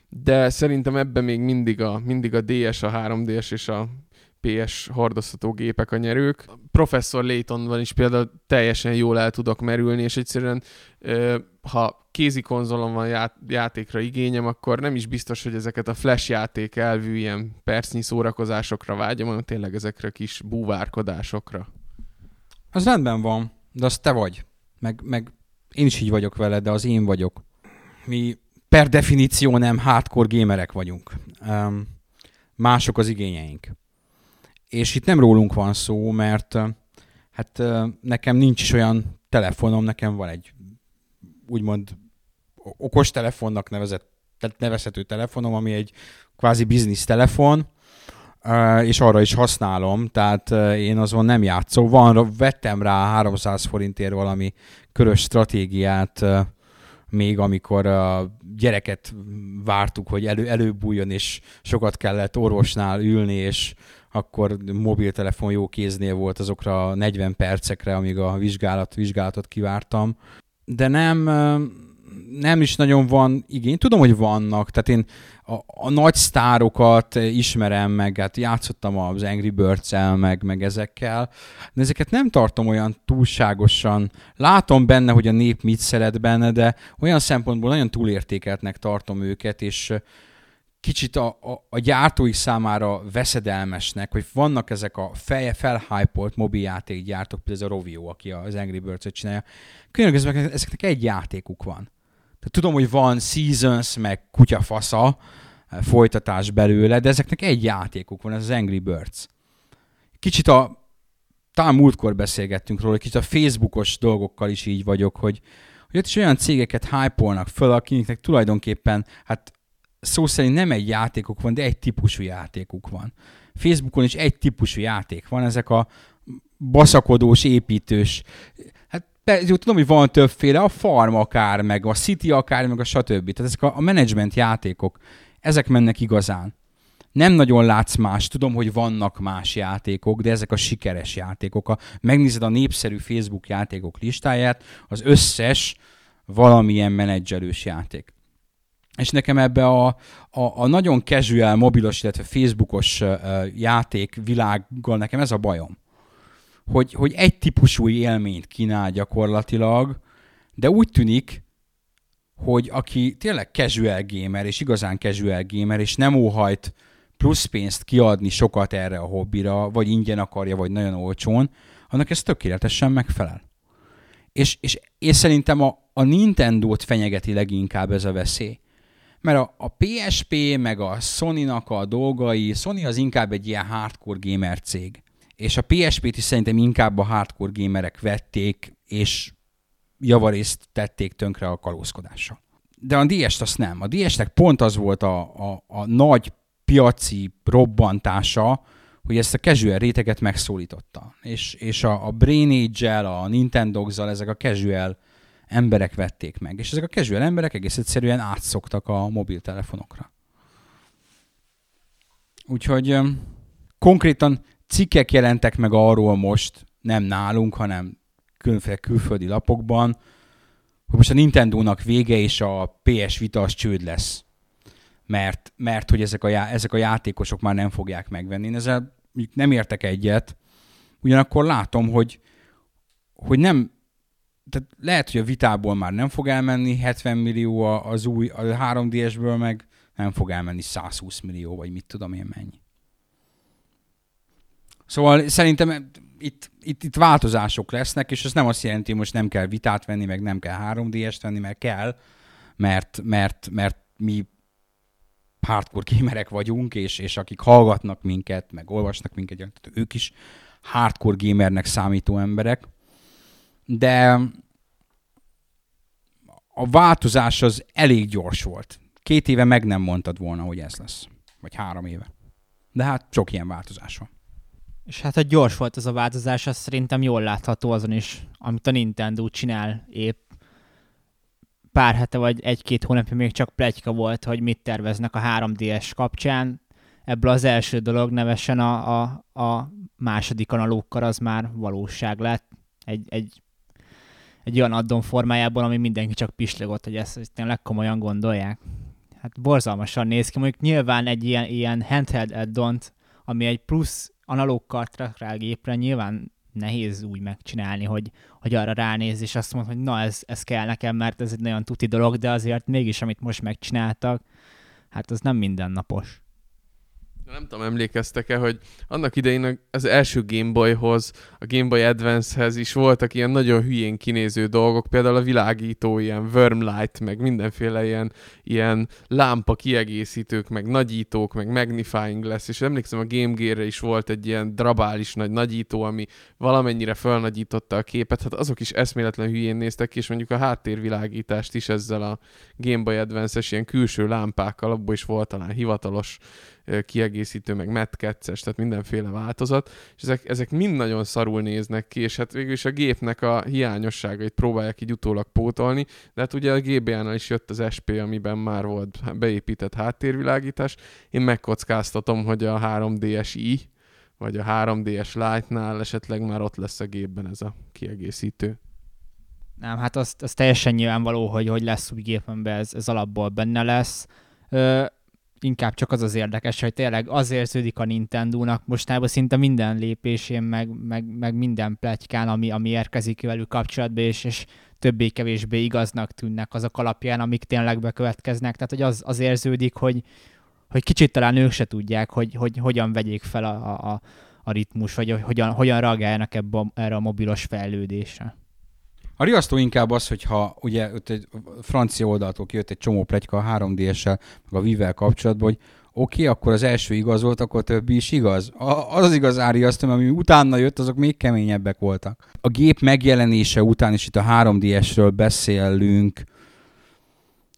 Speaker 3: de szerintem ebben még mindig a, mindig a DS, a 3DS és a PS hordozható gépek a nyerők. Professor Laytonban is például teljesen jól el tudok merülni, és egyszerűen ha kézi konzolon van ját, játékra igényem, akkor nem is biztos, hogy ezeket a flash játék elvű ilyen percnyi szórakozásokra vágyom, hanem tényleg ezekre kis búvárkodásokra.
Speaker 1: Az rendben van, de az te vagy. Meg, meg én is így vagyok vele, de az én vagyok. Mi per definíció nem hardcore gamerek vagyunk. Um, mások az igényeink. És itt nem rólunk van szó, mert hát nekem nincs is olyan telefonom, nekem van egy úgymond okos telefonnak nevezett, nevezhető telefonom, ami egy kvázi biznisz telefon, és arra is használom, tehát én azon nem játszom. Van, vettem rá 300 forintért valami körös stratégiát, még amikor a gyereket vártuk, hogy elő, előbújjon, és sokat kellett orvosnál ülni, és akkor mobiltelefon jó kéznél volt azokra 40 percekre, amíg a vizsgálat, vizsgálatot kivártam. De nem, nem is nagyon van igény. Tudom, hogy vannak, tehát én a, a nagy sztárokat ismerem, meg hát játszottam az Angry birds meg, meg ezekkel, de ezeket nem tartom olyan túlságosan. Látom benne, hogy a nép mit szeret benne, de olyan szempontból nagyon túlértékeltnek tartom őket, és kicsit a, a, a gyártóik számára veszedelmesnek, hogy vannak ezek a feje felhypolt mobiljátékgyártók, például ez a Rovio, aki az Angry Birds-et csinálja. Különbözően ezeknek egy játékuk van. Tudom, hogy van Seasons, meg kutyafasza eh, folytatás belőle, de ezeknek egy játékuk van, ez az Angry Birds. Kicsit a, talán múltkor beszélgettünk róla, kicsit a Facebookos dolgokkal is így vagyok, hogy, hogy ott is olyan cégeket hype föl, akiknek tulajdonképpen, hát szó szerint nem egy játékuk van, de egy típusú játékuk van. Facebookon is egy típusú játék van, ezek a baszakodós, építős, jó, tudom, hogy van többféle, a farm akár, meg a city akár, meg a stb. Tehát ezek a, a management játékok, ezek mennek igazán. Nem nagyon látsz más, tudom, hogy vannak más játékok, de ezek a sikeres játékok. Ha megnézed a népszerű Facebook játékok listáját, az összes valamilyen menedzselős játék. És nekem ebbe a, a, a nagyon casual, mobilos, illetve Facebookos játék világgal nekem ez a bajom hogy, hogy egy típusú élményt kínál gyakorlatilag, de úgy tűnik, hogy aki tényleg casual gamer, és igazán casual gamer, és nem óhajt plusz pénzt kiadni sokat erre a hobbira, vagy ingyen akarja, vagy nagyon olcsón, annak ez tökéletesen megfelel. És, és én szerintem a, a Nintendo-t fenyegeti leginkább ez a veszély. Mert a, a PSP, meg a Sony-nak a dolgai, Sony az inkább egy ilyen hardcore gamer cég és a PSP-t is szerintem inkább a hardcore gamerek vették, és javarészt tették tönkre a kalózkodással. De a DS-t azt nem. A DS-nek pont az volt a, a, a nagy piaci robbantása, hogy ezt a casual réteget megszólította. És, és a, a Brain Age-el, a Nintendo-zal ezek a casual emberek vették meg. És ezek a casual emberek egész egyszerűen átszoktak a mobiltelefonokra. Úgyhogy konkrétan cikkek jelentek meg arról most, nem nálunk, hanem különféle külföldi lapokban, hogy most a Nintendo-nak vége és a PS Vita az csőd lesz. Mert, mert hogy ezek a, já, ezek a játékosok már nem fogják megvenni. Én ezzel nem értek egyet, ugyanakkor látom, hogy, hogy nem, tehát lehet, hogy a vitából már nem fog elmenni 70 millió az új, a 3DS-ből meg nem fog elmenni 120 millió, vagy mit tudom én mennyi. Szóval szerintem itt, itt, itt változások lesznek, és ez nem azt jelenti, hogy most nem kell vitát venni, meg nem kell 3D-est venni, mert kell, mert, mert, mert mi hardcore gamerek vagyunk, és, és akik hallgatnak minket, meg olvasnak minket, tehát ők is hardcore gamernek számító emberek. De a változás az elég gyors volt. két éve meg nem mondtad volna, hogy ez lesz. Vagy három éve. De hát sok ilyen változás van.
Speaker 2: És hát, hogy gyors volt ez a változás, az szerintem jól látható azon is, amit a Nintendo csinál épp. Pár hete vagy egy-két hónapja még csak plegyka volt, hogy mit terveznek a 3DS kapcsán. Ebből az első dolog nevesen a, a, a második analókkal az már valóság lett. Egy, egy, egy olyan addon formájában, ami mindenki csak pislogott, hogy ezt, ezt tényleg komolyan gondolják. Hát borzalmasan néz ki. Mondjuk nyilván egy ilyen, ilyen handheld addon ami egy plusz analóg kartra gépre nyilván nehéz úgy megcsinálni, hogy, hogy arra ránéz, és azt mondod, hogy na ez, ez kell nekem, mert ez egy nagyon tuti dolog, de azért mégis, amit most megcsináltak, hát az nem mindennapos.
Speaker 3: Nem tudom, emlékeztek-e, hogy annak idején az első Game Boyhoz, a Game Boy Advance-hez is voltak ilyen nagyon hülyén kinéző dolgok, például a világító, ilyen Wormlight, meg mindenféle ilyen, ilyen lámpa kiegészítők, meg nagyítók, meg magnifying lesz, és emlékszem a Game Gear-re is volt egy ilyen drabális nagy nagyító, ami valamennyire felnagyította a képet, hát azok is eszméletlen hülyén néztek ki, és mondjuk a háttérvilágítást is ezzel a Game Boy Advance-es ilyen külső lámpákkal, abból is volt talán hivatalos kiegészítő, meg metkettes, tehát mindenféle változat, és ezek, ezek mind nagyon szarul néznek ki, és hát végül is a gépnek a hiányosságait próbálják így utólag pótolni, de hát ugye a GBA-nál is jött az SP, amiben már volt beépített háttérvilágítás. Én megkockáztatom, hogy a 3DS-i, vagy a 3DS Lite-nál esetleg már ott lesz a gépben ez a kiegészítő.
Speaker 2: Nem, hát az, az teljesen nyilvánvaló, hogy, hogy lesz új gépemben, ez, ez alapból benne lesz. Inkább csak az az érdekes, hogy tényleg az érződik a Nintendo-nak mostában szinte minden lépésén, meg, meg, meg minden pletykán, ami, ami érkezik velük kapcsolatban, és, és többé-kevésbé igaznak tűnnek azok alapján, amik tényleg bekövetkeznek. Tehát, hogy az, az érződik, hogy, hogy kicsit talán ők se tudják, hogy, hogy hogyan vegyék fel a, a, a ritmus, vagy hogyan, hogyan reagáljanak ebbe a, erre a mobilos fejlődésre.
Speaker 1: A riasztó inkább az, hogyha ugye ott egy francia oldaltól kijött egy csomó pletyka a 3DS-sel, meg a Vivel kapcsolatban, hogy oké, okay, akkor az első igaz volt, akkor többi is igaz. A, az az igaz áriasztó, ami utána jött, azok még keményebbek voltak. A gép megjelenése után is itt a 3DS-ről beszélünk,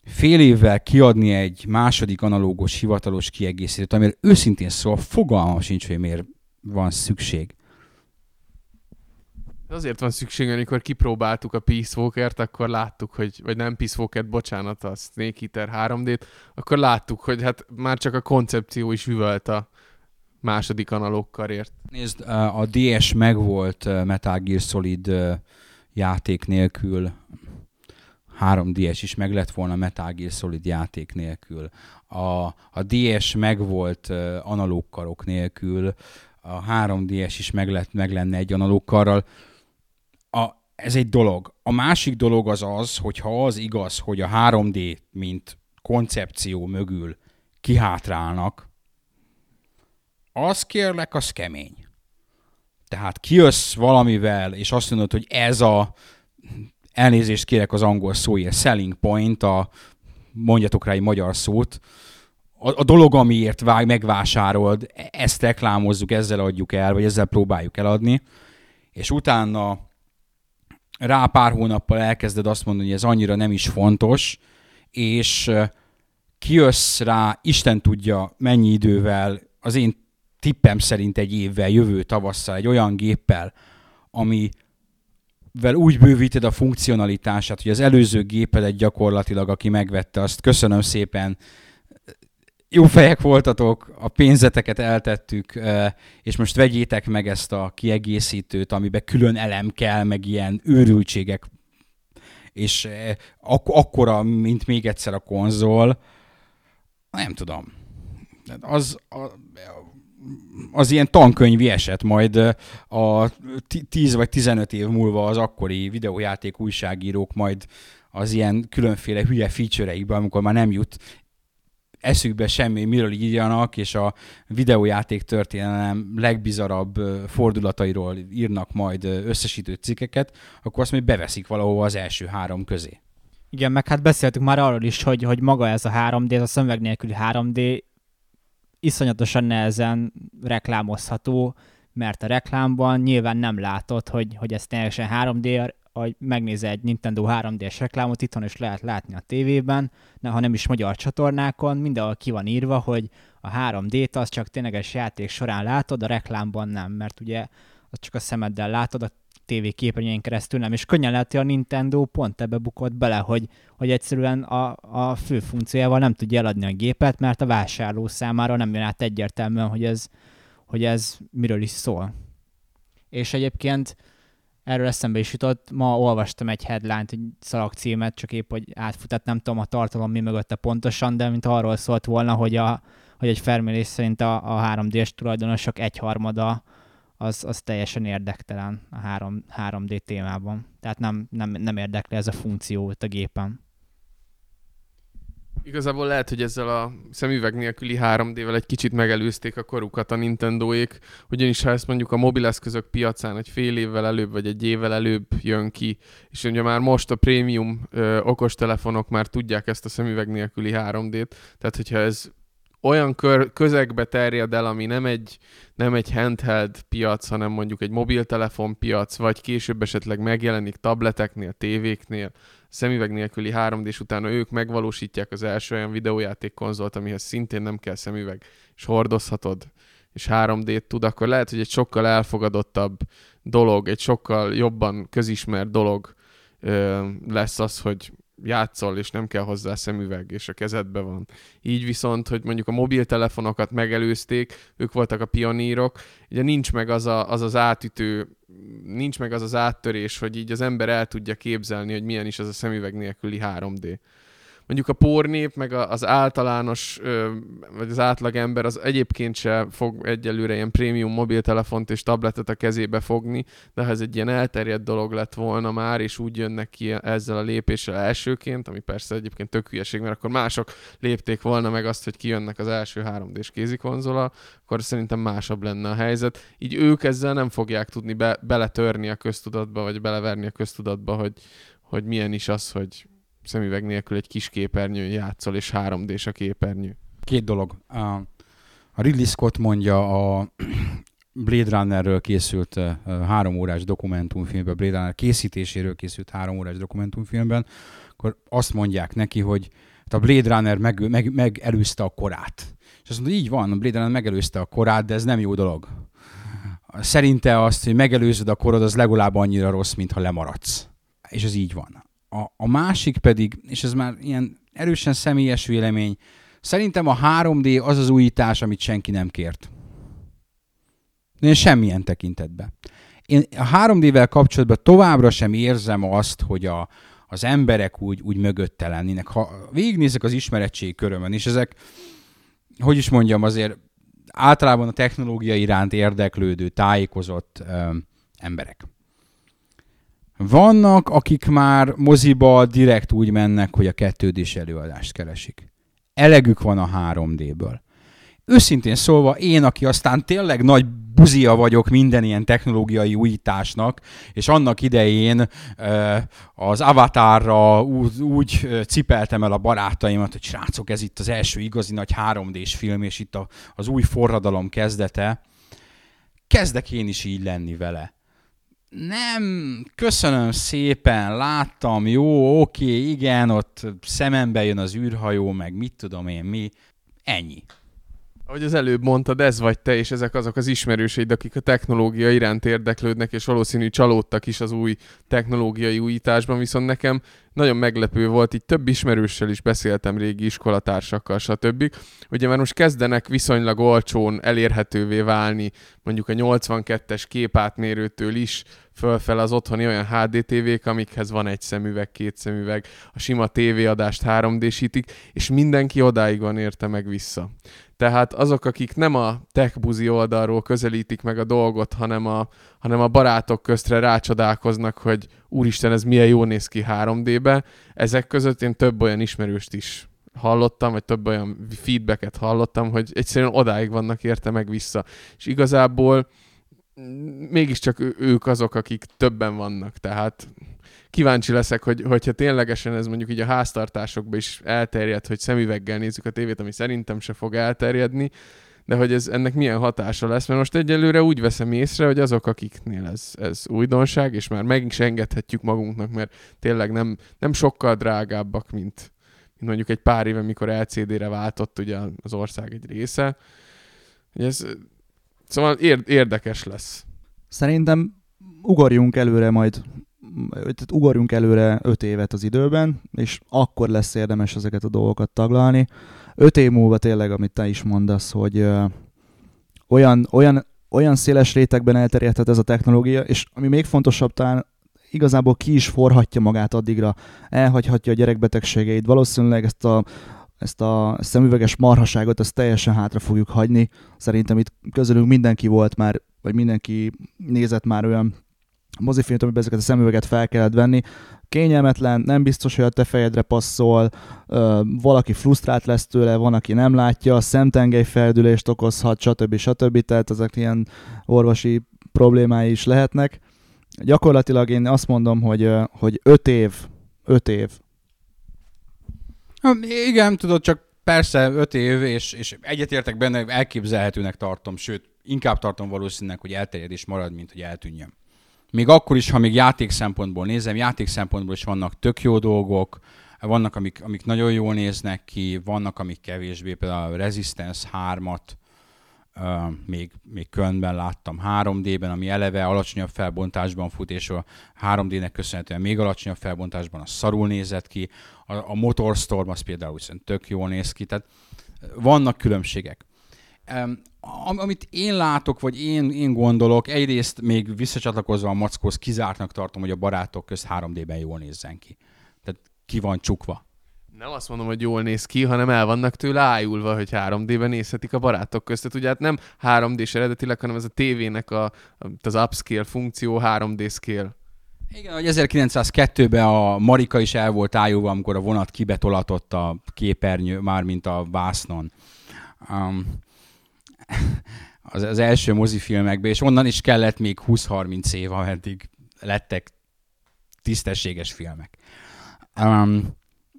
Speaker 1: fél évvel kiadni egy második analógos hivatalos kiegészítőt, amire őszintén szóval fogalmam sincs, hogy miért van szükség.
Speaker 3: Azért van szükség, amikor kipróbáltuk a Peace Walker-t, akkor láttuk, hogy, vagy nem Peace Walker-t, bocsánat, a Snake Eater 3D-t, akkor láttuk, hogy hát már csak a koncepció is üvölt a második analóg karért.
Speaker 1: Nézd, a DS megvolt Metal Gear Solid játék nélkül, 3DS is meg lett volna Metal Gear Solid játék nélkül. A, a DS megvolt analóg karok nélkül, a 3DS is meg, lett, meg lenne egy analóg karral ez egy dolog. A másik dolog az az, hogyha az igaz, hogy a 3D, mint koncepció mögül kihátrálnak, az kérlek, az kemény. Tehát kijössz valamivel, és azt mondod, hogy ez a elnézést kérek az angol szóért, selling point, a mondjatok rá egy magyar szót, a, a dolog, amiért vág, megvásárold, ezt reklámozzuk, ezzel adjuk el, vagy ezzel próbáljuk eladni, és utána rá pár hónappal elkezded azt mondani, hogy ez annyira nem is fontos, és kijössz rá, Isten tudja mennyi idővel, az én tippem szerint egy évvel, jövő tavasszal egy olyan géppel, ami vel úgy bővíted a funkcionalitását, hogy az előző gépedet gyakorlatilag, aki megvette, azt köszönöm szépen, jó fejek voltatok, a pénzeteket eltettük, és most vegyétek meg ezt a kiegészítőt, amiben külön elem kell, meg ilyen őrültségek, és ak- akkora, mint még egyszer a konzol. Nem tudom. Az, az ilyen tankönyvi eset, majd a 10 vagy 15 év múlva az akkori videójáték újságírók majd az ilyen különféle hülye feature amikor már nem jut eszükbe semmi, miről írjanak, és a videójáték történelem legbizarabb fordulatairól írnak majd összesítő cikkeket, akkor azt még beveszik valahova az első három közé.
Speaker 2: Igen, meg hát beszéltük már arról is, hogy, hogy maga ez a 3D, ez a szemüveg nélküli 3D iszonyatosan nehezen reklámozható, mert a reklámban nyilván nem látod, hogy, hogy ez teljesen 3D, hogy megnézi egy Nintendo 3D-es reklámot itthon, és lehet látni a tévében, ne, ha nem is magyar csatornákon, mindenhol ki van írva, hogy a 3D-t az csak tényleges játék során látod, a reklámban nem, mert ugye az csak a szemeddel látod, a TV képernyőjén keresztül nem, és könnyen lehet, hogy a Nintendo pont ebbe bukott bele, hogy, hogy egyszerűen a, a fő funkciójával nem tudja eladni a gépet, mert a vásárló számára nem jön át egyértelműen, hogy ez, hogy ez miről is szól. És egyébként erről eszembe is jutott, ma olvastam egy headline-t, egy szalagcímet, csak épp, hogy átfutott, nem tudom a tartalom mi mögötte pontosan, de mint arról szólt volna, hogy, a, hogy egy felmérés szerint a, a 3D-s tulajdonosok egyharmada az, az teljesen érdektelen a 3, 3D témában. Tehát nem, nem, nem érdekli ez a funkció a gépen.
Speaker 3: Igazából lehet, hogy ezzel a szemüveg nélküli 3D-vel egy kicsit megelőzték a korukat a Nintendóék, ugyanis ha ezt mondjuk a mobileszközök piacán egy fél évvel előbb, vagy egy évvel előbb jön ki, és ugye már most a prémium ö, okostelefonok már tudják ezt a szemüveg nélküli 3D-t, tehát hogyha ez olyan kör, közegbe terjed el, ami nem egy, nem egy handheld piac, hanem mondjuk egy mobiltelefon piac, vagy később esetleg megjelenik tableteknél, tévéknél, szemüveg nélküli 3D-s utána ők megvalósítják az első olyan videójáték konzolt, amihez szintén nem kell szemüveg, és hordozhatod, és 3D-t tud, akkor lehet, hogy egy sokkal elfogadottabb dolog, egy sokkal jobban közismert dolog ö, lesz az, hogy játszol, és nem kell hozzá szemüveg, és a kezedbe van. Így viszont, hogy mondjuk a mobiltelefonokat megelőzték, ők voltak a pionírok, ugye nincs meg az a, az, az átütő, nincs meg az az áttörés, hogy így az ember el tudja képzelni, hogy milyen is az a szemüveg nélküli 3D mondjuk a pornép, meg az általános, vagy az átlagember az egyébként se fog egyelőre ilyen prémium mobiltelefont és tabletet a kezébe fogni, de ha ez egy ilyen elterjedt dolog lett volna már, és úgy jönnek ki ezzel a lépéssel elsőként, ami persze egyébként tök hülyeség, mert akkor mások lépték volna meg azt, hogy kijönnek az első 3D-s kézikonzola, akkor szerintem másabb lenne a helyzet. Így ők ezzel nem fogják tudni be, beletörni a köztudatba, vagy beleverni a köztudatba, hogy, hogy milyen is az, hogy szemüveg nélkül egy kis képernyőn játszol, és 3D-s a képernyő.
Speaker 1: Két dolog. A Ridley Scott mondja a Blade Runnerről készült három órás dokumentumfilmben, Blade Runner készítéséről készült három órás dokumentumfilmben, akkor azt mondják neki, hogy hát a Blade Runner meg, meg, megelőzte a korát. És azt mondja, így van, a Blade Runner megelőzte a korát, de ez nem jó dolog. Szerinte azt, hogy megelőzöd a korod, az legalább annyira rossz, mintha lemaradsz. És ez így van. A, a másik pedig, és ez már ilyen erősen személyes vélemény, szerintem a 3D az az újítás, amit senki nem kért. Én semmilyen tekintetben. Én a 3D-vel kapcsolatban továbbra sem érzem azt, hogy a, az emberek úgy, úgy mögötte lennének. Ha végignézek az ismerettség körömön, és ezek, hogy is mondjam, azért általában a technológia iránt érdeklődő, tájékozott ö, emberek. Vannak, akik már moziba direkt úgy mennek, hogy a kettődés előadást keresik. Elegük van a 3D-ből. Őszintén szólva, én, aki aztán tényleg nagy buzia vagyok minden ilyen technológiai újításnak, és annak idején az Avatarra úgy, cipeltem el a barátaimat, hogy srácok, ez itt az első igazi nagy 3D-s film, és itt az új forradalom kezdete. Kezdek én is így lenni vele nem, köszönöm szépen, láttam, jó, oké, igen, ott szemembe jön az űrhajó, meg mit tudom én mi, ennyi.
Speaker 3: Ahogy az előbb mondtad, ez vagy te, és ezek azok az ismerőseid, akik a technológia iránt érdeklődnek, és valószínű csalódtak is az új technológiai újításban, viszont nekem nagyon meglepő volt, így több ismerőssel is beszéltem régi iskolatársakkal, stb. Ugye már most kezdenek viszonylag olcsón elérhetővé válni, mondjuk a 82-es képátmérőtől is fölfel az otthoni olyan HD tévék, amikhez van egy szemüveg, két szemüveg, a sima tévéadást 3D-sítik, és mindenki odáig van érte meg vissza. Tehát azok, akik nem a techbuzi oldalról közelítik meg a dolgot, hanem a, hanem a barátok köztre rácsodálkoznak, hogy úristen, ez milyen jó néz ki 3D-be, ezek között én több olyan ismerőst is hallottam, vagy több olyan feedbacket hallottam, hogy egyszerűen odáig vannak érte meg vissza. És igazából mégiscsak ők azok, akik többen vannak, tehát kíváncsi leszek, hogy, hogyha ténylegesen ez mondjuk így a háztartásokban is elterjed, hogy szemüveggel nézzük a tévét, ami szerintem se fog elterjedni, de hogy ez, ennek milyen hatása lesz, mert most egyelőre úgy veszem észre, hogy azok, akiknél ez, ez újdonság, és már meg is engedhetjük magunknak, mert tényleg nem, nem sokkal drágábbak, mint, mint mondjuk egy pár éve, mikor LCD-re váltott ugye az ország egy része. Ez, szóval érdekes lesz.
Speaker 4: Szerintem ugorjunk előre majd tehát ugorjunk előre öt évet az időben, és akkor lesz érdemes ezeket a dolgokat taglalni. Öt év múlva tényleg, amit te is mondasz, hogy ö, olyan, olyan, olyan széles rétegben elterjedhet ez a technológia, és ami még fontosabb talán, igazából ki is forhatja magát addigra, elhagyhatja a gyerekbetegségeit, valószínűleg ezt a, ezt a szemüveges marhaságot, ezt teljesen hátra fogjuk hagyni. Szerintem itt közülünk mindenki volt már, vagy mindenki nézett már olyan mozifilmet, amiben ezeket a szemüveget fel kellett venni. Kényelmetlen, nem biztos, hogy a te fejedre passzol, ö, valaki frusztrált lesz tőle, van, aki nem látja, szemtengely feldülést okozhat, stb. stb. Tehát ezek ilyen orvosi problémái is lehetnek. Gyakorlatilag én azt mondom, hogy, hogy öt év, öt év.
Speaker 1: Igen, tudod, csak persze öt év, és, és egyetértek benne, elképzelhetőnek tartom, sőt, inkább tartom valószínűleg, hogy elterjedés marad, mint hogy eltűnjön még akkor is, ha még játék szempontból nézem, játék szempontból is vannak tök jó dolgok, vannak, amik, amik nagyon jól néznek ki, vannak, amik kevésbé, például a Resistance 3-at uh, még, még könyvben láttam 3D-ben, ami eleve alacsonyabb felbontásban fut, és a 3D-nek köszönhetően még alacsonyabb felbontásban a szarul nézett ki. A, a Motorstorm az például viszont tök jól néz ki, tehát vannak különbségek amit én látok, vagy én, én gondolok, egyrészt még visszacsatlakozva a mackóhoz kizártnak tartom, hogy a barátok közt 3D-ben jól nézzen ki. Tehát ki van csukva.
Speaker 3: Nem azt mondom, hogy jól néz ki, hanem el vannak tőle ájulva, hogy 3D-ben nézhetik a barátok között. Ugye hát nem 3D-s eredetileg, hanem ez a tévének a, az upscale funkció 3D scale.
Speaker 1: Igen, hogy 1902-ben a Marika is el volt ájulva, amikor a vonat kibetolatott a képernyő, már mint a vásznon. Um, az, az első mozifilmekbe, és onnan is kellett még 20-30 év, ameddig lettek tisztességes filmek. Um,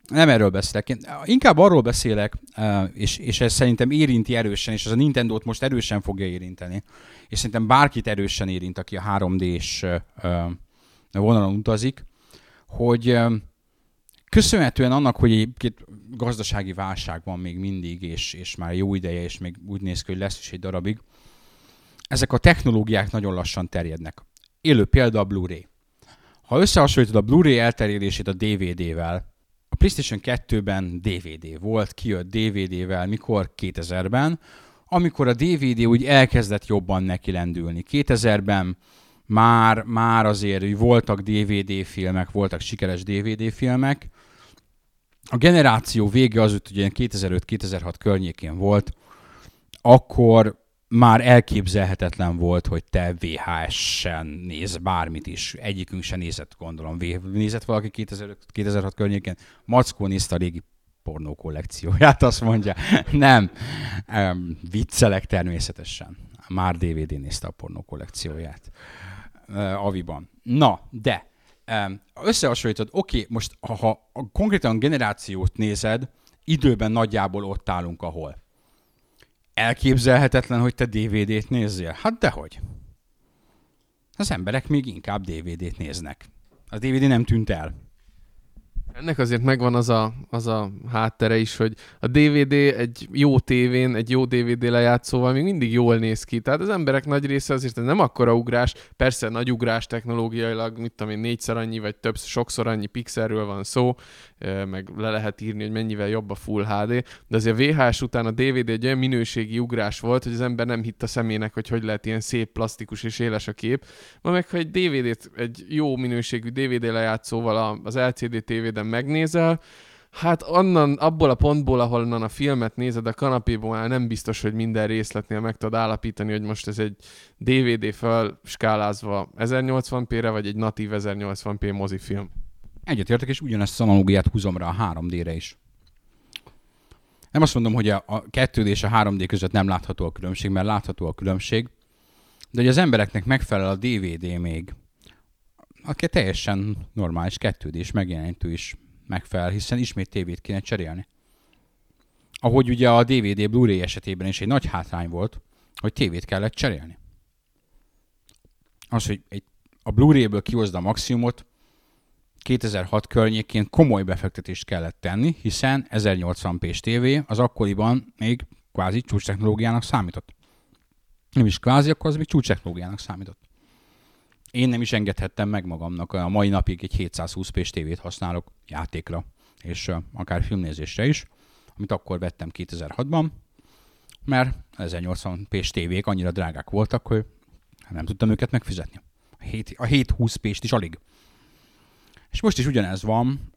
Speaker 1: nem erről beszélek. Én inkább arról beszélek, uh, és, és ez szerintem érinti erősen, és ez a Nintendo-t most erősen fogja érinteni, és szerintem bárkit erősen érint, aki a 3D-s uh, vonalon utazik, hogy uh, köszönhetően annak, hogy egyébként gazdasági válság van még mindig, és, és már jó ideje, és még úgy néz ki, hogy lesz is egy darabig, ezek a technológiák nagyon lassan terjednek. Élő példa a Blu-ray. Ha összehasonlítod a Blu-ray elterjedését a DVD-vel, a PlayStation 2-ben DVD volt, kijött DVD-vel, mikor? 2000-ben, amikor a DVD úgy elkezdett jobban neki lendülni. 2000-ben már, már azért voltak DVD filmek, voltak sikeres DVD filmek, a generáció vége az, hogy ugye 2005-2006 környékén volt, akkor már elképzelhetetlen volt, hogy te VHS-sen néz bármit is. Egyikünk sem nézett, gondolom. Nézett valaki 2005-2006 környékén? Mackó nézte a régi pornó kollekcióját, azt mondja. Nem. Viccelek természetesen. Már DVD nézte a pornó kollekcióját. Uh, Aviban. Na, de összehasonlítod, oké, okay, most ha, konkrétan generációt nézed, időben nagyjából ott állunk, ahol. Elképzelhetetlen, hogy te DVD-t nézzél? Hát dehogy. Az emberek még inkább DVD-t néznek. A DVD nem tűnt el.
Speaker 3: Ennek azért megvan az a, az a háttere is, hogy a DVD egy jó tévén, egy jó DVD lejátszóval még mindig jól néz ki. Tehát az emberek nagy része azért nem akkora ugrás, persze nagy ugrás technológiailag, mit tudom én, négyszer annyi, vagy több, sokszor annyi pixelről van szó, meg le lehet írni, hogy mennyivel jobb a Full HD, de azért a VHS után a DVD egy olyan minőségi ugrás volt, hogy az ember nem hitt a szemének, hogy hogy lehet ilyen szép, plastikus és éles a kép. Ma meg, ha egy DVD-t, egy jó minőségű DVD lejátszóval az LCD tévéden megnézel, Hát onnan, abból a pontból, ahol onnan a filmet nézed, a kanapéból nem biztos, hogy minden részletnél meg tudod állapítani, hogy most ez egy DVD fel skálázva 1080p-re, vagy egy natív 1080p mozifilm.
Speaker 1: Egyetértek, és ugyanezt az analógiát húzom rá a 3D-re is. Nem azt mondom, hogy a, a 2D és a 3D között nem látható a különbség, mert látható a különbség, de hogy az embereknek megfelel a DVD még, aki teljesen normális 2D és megjelenítő is megfelel, hiszen ismét tévét kéne cserélni. ahogy ugye a DVD Blu-ray esetében is egy nagy hátrány volt, hogy tévét kellett cserélni. Az, hogy egy, a Blu-ray-ből kihozd a maximumot, 2006 környékén komoly befektetést kellett tenni, hiszen 1080p-s tévé az akkoriban még kvázi csúcs technológiának számított. Nem is kvázi, akkor az még csúcs technológiának számított. Én nem is engedhettem meg magamnak, a mai napig egy 720p-s tévét használok játékra, és akár filmnézésre is, amit akkor vettem 2006-ban, mert 1080p-s tévék annyira drágák voltak, hogy nem tudtam őket megfizetni. A 720p-st is alig. És most is ugyanez van.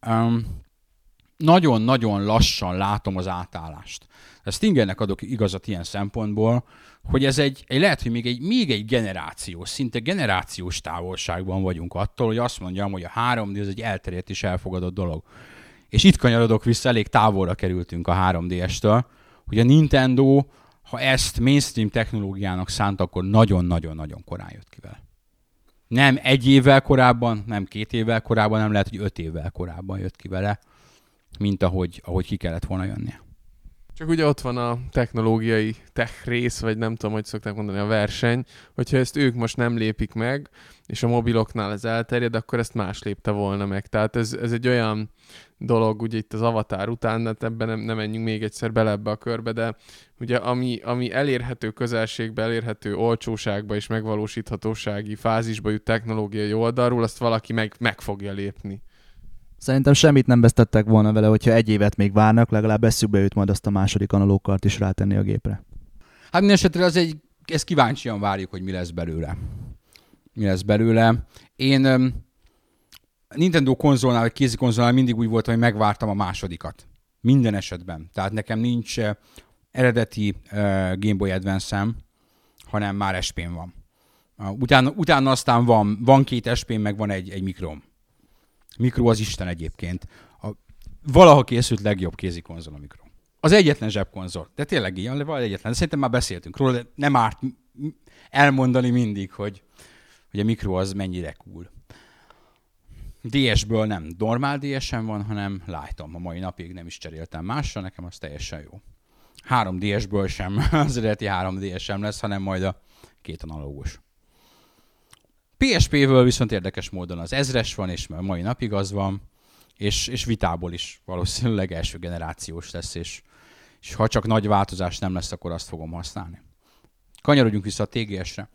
Speaker 1: Nagyon-nagyon lassan látom az átállást. A Stingernek adok igazat ilyen szempontból, hogy ez egy, egy lehet, hogy még egy, még egy generáció, szinte generációs távolságban vagyunk attól, hogy azt mondjam, hogy a 3D az egy elterjedt és elfogadott dolog. És itt kanyarodok vissza, elég távolra kerültünk a 3DS-től, hogy a Nintendo, ha ezt mainstream technológiának szánt, akkor nagyon-nagyon-nagyon korán jött ki vele. Nem egy évvel korábban, nem két évvel korábban, nem lehet, hogy öt évvel korábban jött ki vele, mint ahogy, ahogy ki kellett volna jönnie.
Speaker 3: Csak ugye ott van a technológiai tech rész, vagy nem tudom, hogy szokták mondani, a verseny, hogyha ezt ők most nem lépik meg, és a mobiloknál ez elterjed, akkor ezt más lépte volna meg. Tehát ez, ez egy olyan dolog, ugye itt az avatár után, hát ebben nem, nem menjünk még egyszer bele ebbe a körbe, de ugye ami, ami elérhető közelségbe, elérhető olcsóságba és megvalósíthatósági fázisba jut technológiai oldalról, azt valaki meg, meg fogja lépni.
Speaker 4: Szerintem semmit nem vesztettek volna vele, hogyha egy évet még várnak, legalább eszükbe jut majd azt a második analókart is rátenni a gépre.
Speaker 1: Hát minden esetre az egy, ezt kíváncsian várjuk, hogy mi lesz belőle. Mi lesz belőle. Én um, Nintendo konzolnál, vagy kézi konzolnál mindig úgy volt, hogy megvártam a másodikat. Minden esetben. Tehát nekem nincs eredeti uh, Game Boy Advance-em, hanem már SP-n van. Uh, utána, utána aztán van, van két SP, meg van egy, egy mikrom. Mikro az Isten egyébként. A valaha készült legjobb kézi konzol a mikro. Az egyetlen zsebkonzol. De tényleg ilyen, vagy egyetlen. Szerintem már beszéltünk róla, de nem árt elmondani mindig, hogy, hogy a mikro az mennyire cool. DS-ből nem normál DS-en van, hanem lájtom. A mai napig nem is cseréltem másra, nekem az teljesen jó. 3DS-ből sem, az eredeti 3DS sem lesz, hanem majd a két analógus. PSP-ből viszont érdekes módon az ezres van, és mai napig az van, és, és vitából is valószínűleg első generációs lesz, és, és ha csak nagy változás nem lesz, akkor azt fogom használni. Kanyarodjunk vissza a TGS-re.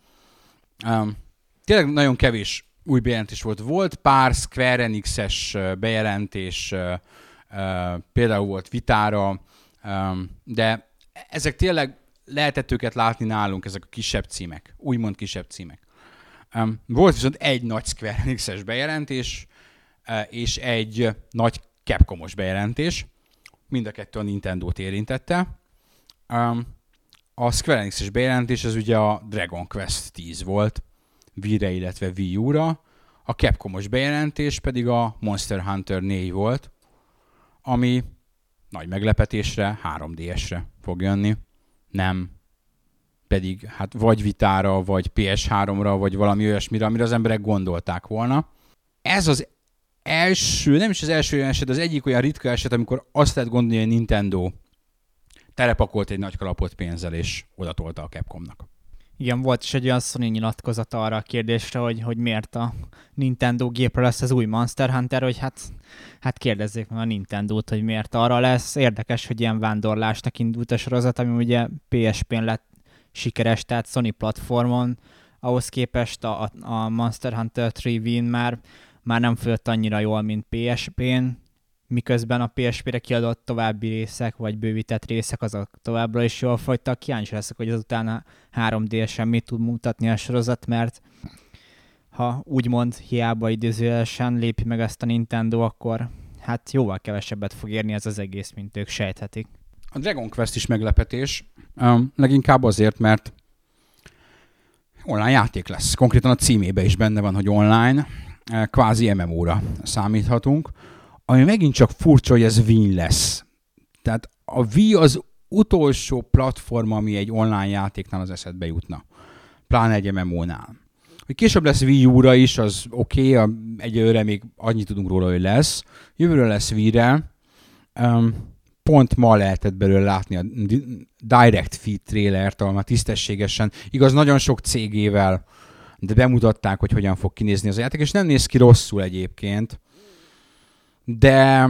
Speaker 1: Um, tényleg nagyon kevés új bejelentés volt. Volt pár Square Enix-es bejelentés, uh, uh, például volt Vitára, um, de ezek tényleg lehetett őket látni nálunk, ezek a kisebb címek, úgymond kisebb címek. Volt viszont egy nagy Square Enix-es bejelentés, uh, és egy nagy Capcomos bejelentés. Mind a kettő a Nintendo-t érintette. A Square Enix-es bejelentés az ugye a Dragon Quest 10 volt, Wii-re, illetve Wii U-ra. A Capcomos bejelentés pedig a Monster Hunter 4 volt, ami nagy meglepetésre 3DS-re fog jönni. Nem pedig hát vagy vitára, vagy PS3-ra, vagy valami olyasmire, amire az emberek gondolták volna. Ez az első, nem is az első olyan eset, az egyik olyan ritka eset, amikor azt lehet gondolni, hogy Nintendo telepakolt egy nagy kalapot pénzzel, és odatolta a Capcomnak.
Speaker 2: Igen, volt is egy olyan Sony nyilatkozat arra a kérdésre, hogy, hogy miért a Nintendo gépre lesz az új Monster Hunter, hogy hát, hát kérdezzék meg a Nintendo-t, hogy miért arra lesz. Érdekes, hogy ilyen vándorlásnak indult a sorozat, ami ugye PSP-n lett sikeres, tehát Sony platformon, ahhoz képest a, a Monster Hunter 3 Win már, már nem fölött annyira jól, mint PSP-n, miközben a PSP-re kiadott további részek, vagy bővített részek, azok továbbra is jól folytak. Kíváncsi leszek, hogy azután a 3D-sen mit tud mutatni a sorozat, mert ha úgymond hiába időzőjelesen lépi meg ezt a Nintendo, akkor hát jóval kevesebbet fog érni ez az egész, mint ők sejthetik.
Speaker 1: A Dragon Quest is meglepetés, um, leginkább azért, mert online játék lesz. Konkrétan a címébe is benne van, hogy online, kvázi MMO-ra számíthatunk, ami megint csak furcsa, hogy ez Wii lesz. Tehát a Wii az utolsó platform, ami egy online játéknál az eszedbe jutna. Pláne egy MMO-nál. Hogy később lesz Wii U-ra is, az oké, okay, egyelőre még annyit tudunk róla, hogy lesz. Jövőre lesz Wii-re. Um, pont ma lehetett belőle látni a Direct Feed trailert, ahol már tisztességesen, igaz, nagyon sok cégével, de bemutatták, hogy hogyan fog kinézni az a játék, és nem néz ki rosszul egyébként, de